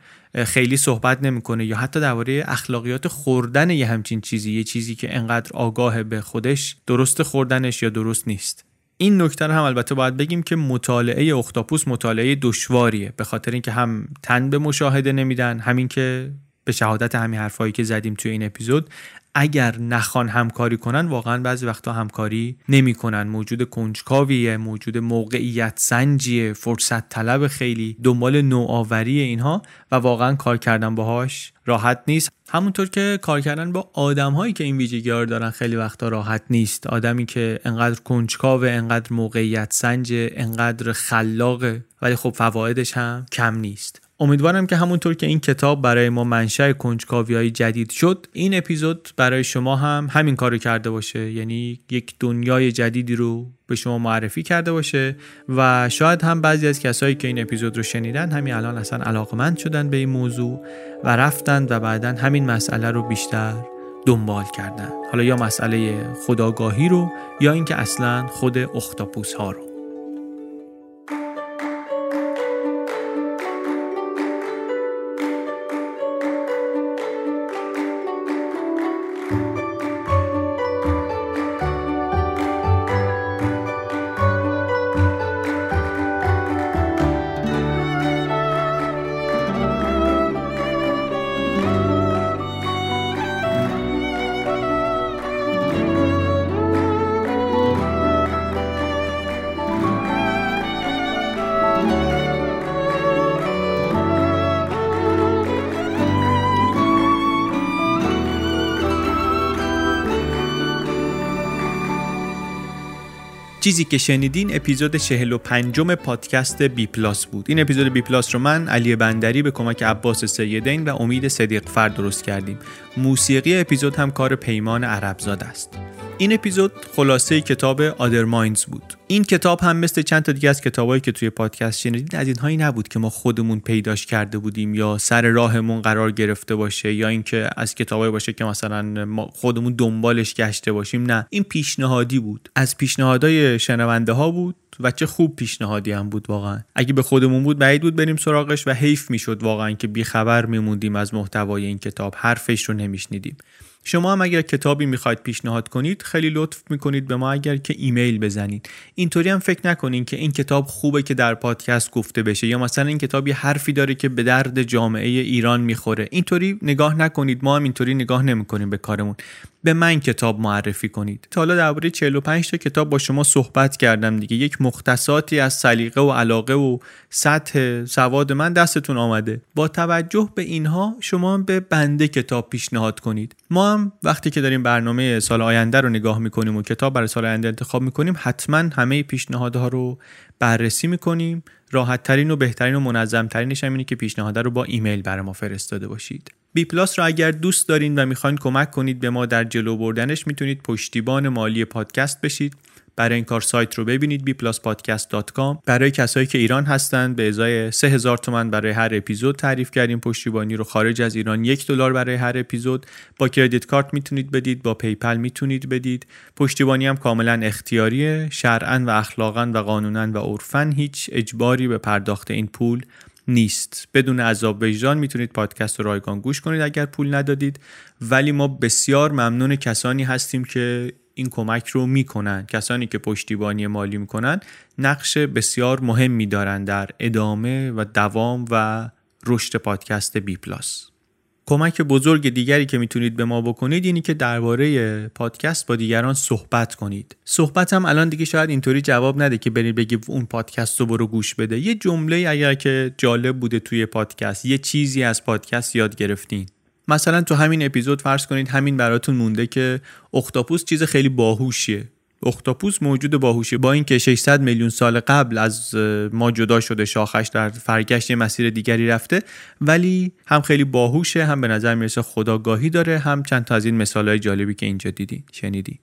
خیلی صحبت نمی‌کنه. یا حتی درباره اخلاقیات خوردن یه همچین چیزی یه چیزی که انقدر آگاه به خودش درست خوردنش یا درست نیست. این نکته هم البته باید بگیم که مطالعه اختاپوس مطالعه دشواریه. به خاطر اینکه هم تن به مشاهده نمیدن همین که به شهادت همین حرفایی که زدیم توی این اپیزود اگر نخوان همکاری کنن واقعا بعضی وقتا همکاری نمی‌کنن. موجود کنجکاویه موجود موقعیت سنجیه فرصت طلب خیلی دنبال نوآوری اینها و واقعا کار کردن باهاش راحت نیست. همونطور که کار کردن با آدم هایی که این ویژگی دارن خیلی وقتا راحت نیست. آدمی که انقدر کنجکاوه انقدر موقعیت سنجه انقدر خلاقه ولی خب فوایدش هم کم نیست. امیدوارم که همونطور که این کتاب برای ما منشأ کنجکاوی جدید شد این اپیزود برای شما هم همین کارو کرده باشه. یعنی یک دنیای جدیدی رو به شما معرفی کرده باشه و شاید هم بعضی از کسایی که این اپیزود رو شنیدن همین الان اصلا علاقمند شدن به این موضوع و رفتن و بعدا همین مسئله رو بیشتر دنبال کردن. حالا یا مسئله خداگاهی رو یا اینکه اصلا خود اختاپوس ها رو. چیزی که شنیدین اپیزود 45 پادکست بی پلاس بود. این اپیزود بی پلاس رو من علی بندری به کمک عباس سیدین و امید صدیق فرد درست کردیم. موسیقی اپیزود هم کار پیمان عربزاد است. این اپیزود خلاصه کتاب Other Minds بود. این کتاب هم مثل چند تا دیگه از کتابایی که توی پادکست شنیدید از اینهایی نبود که ما خودمون پیداش کرده بودیم یا سر راهمون قرار گرفته باشه یا اینکه از کتابایی باشه که مثلا ما خودمون دنبالش گشته باشیم نه. این پیشنهادی بود. از پیشنهادهای شنونده ها بود و چه خوب پیشنهادی هم بود واقعا. اگه به خودمون بود بعید بود بریم سراغش و حیف می‌شد واقعا که بیخبر میموندیم از محتوای این کتاب. حرفش رو نمیشنیدیم. شما هم اگر کتابی می‌خواید پیشنهاد کنید خیلی لطف می‌کنید به ما اگر که ایمیل بزنید. اینطوری هم فکر نکنین که این کتاب خوبه که در پادکست گفته بشه یا مثلا این کتاب یه حرفی داره که به درد جامعه ایران می‌خوره. اینطوری نگاه نکنید. ما هم اینطوری نگاه نمی‌کنیم به کارمون. به من کتاب معرفی کنید. تا حالا درباره 45 تا کتاب با شما صحبت کردم دیگه. یک مختصاتی از سلیقه و علاقه و سطح سواد من دستتون آمده. با توجه به اینها شما به بنده کتاب پیشنهاد کنید. ما هم وقتی که داریم برنامه سال آینده رو نگاه می‌کنیم و کتاب برای سال آینده انتخاب می‌کنیم حتما همه پیشنهادها رو بررسی می‌کنیم. راحت ترین و بهترین و منظم ترینش هم اینه که پیشنهاد رو با ایمیل برای ما فرستاده باشید. بی پلاس را اگر دوست دارین و می‌خواین کمک کنید به ما در جلو بردنش می‌تونید پشتیبان مالی پادکست بشید. برای این کار سایت رو ببینید bpluspodcast.com برای کسایی که ایران هستند به ازای 3000 تومن برای هر اپیزود تعریف کردیم. پشتیبانی رو خارج از ایران یک دلار برای هر اپیزود. با credit card می‌تونید بدید با PayPal می‌تونید بدید. پشتیبانی هم کاملا اختیاریه. شرعا و اخلاقا و قانونا و عرفا هیچ اجباری به پرداخت این پول نیست. بدون عذاب وجدان می‌تونید پادکست رو رایگان گوش کنید اگر پول ندادید. ولی ما بسیار ممنون کسانی هستیم که این کمک رو می‌کنن. کسانی که پشتیبانی مالی می‌کنن نقش بسیار مهمی دارن در ادامه و دوام و رشد پادکست بی پلاس. کمک بزرگ دیگری که می‌تونید به ما بکنید اینی که درباره پادکست با دیگران صحبت کنید. صحبت هم الان دیگه شاید اینطوری جواب نده که برید بگی اون پادکست رو برو گوش بده. یه جمله اگر که جالب بوده توی پادکست یه چیزی از پادکست یاد گرفتین. مثلا تو همین اپیزود فرض کنید همین براتون مونده که اختاپوس چیز خیلی باهوشیه. اختاپوس موجود باهوشی. با اینکه 600 میلیون سال قبل از ما جدا شده شاخش در فرگشت مسیر دیگری رفته ولی هم خیلی باهوشه هم به نظر می‌رسه خداگاهی داره هم چند تا از این مثالهای جالبی که اینجا دیدی شنیدی.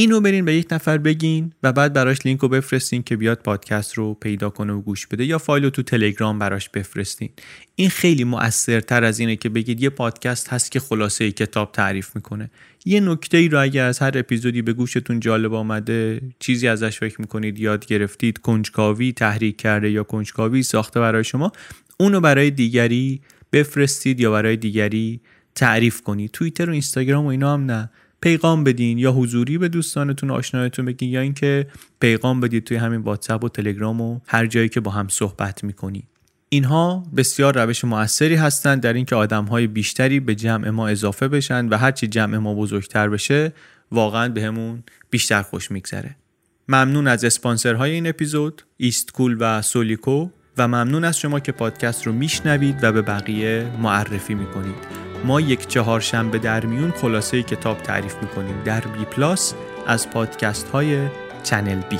اینو برین به یک نفر بگین و بعد براش لینک رو بفرستین که بیاد پادکست رو پیدا کنه و گوش بده یا فایل رو تو تلگرام براش بفرستین. این خیلی مؤثرتر از اینه که بگید یه پادکست هست که خلاصه کتاب تعریف می‌کنه. یه نکته ای رو اگر از هر اپیزودی به گوشتون جالب آمده چیزی ازش فکر می‌کنید یاد گرفتید کنجکاوی تحریک کرده یا کنجکاوی ساخته برای شما اونو برای دیگری بفرستید یا برای دیگری تعریف کنید. توییتر و اینستاگرام و اینا هم نه. پیغام بدین یا حضوری به دوستانتون آشنایتون بگین یا اینکه پیغام بدید توی همین واتساپ و تلگرام و هر جایی که با هم صحبت می‌کنید اینها بسیار روش موثری هستند در اینکه آدمهای بیشتری به جمع ما اضافه بشن و هرچی جمع ما بزرگتر بشه واقعا بهمون به بیشتر خوش میگذره. ممنون از اسپانسرهای این اپیزود ایست کول و سولیکو. و ممنون از شما که پادکست رو میشنوید و به بقیه معرفی می‌کنید. ما یک چهارشنبه در میون خلاصه کتاب تعریف می‌کنیم. در بی پلاس از پادکست های چنل بی.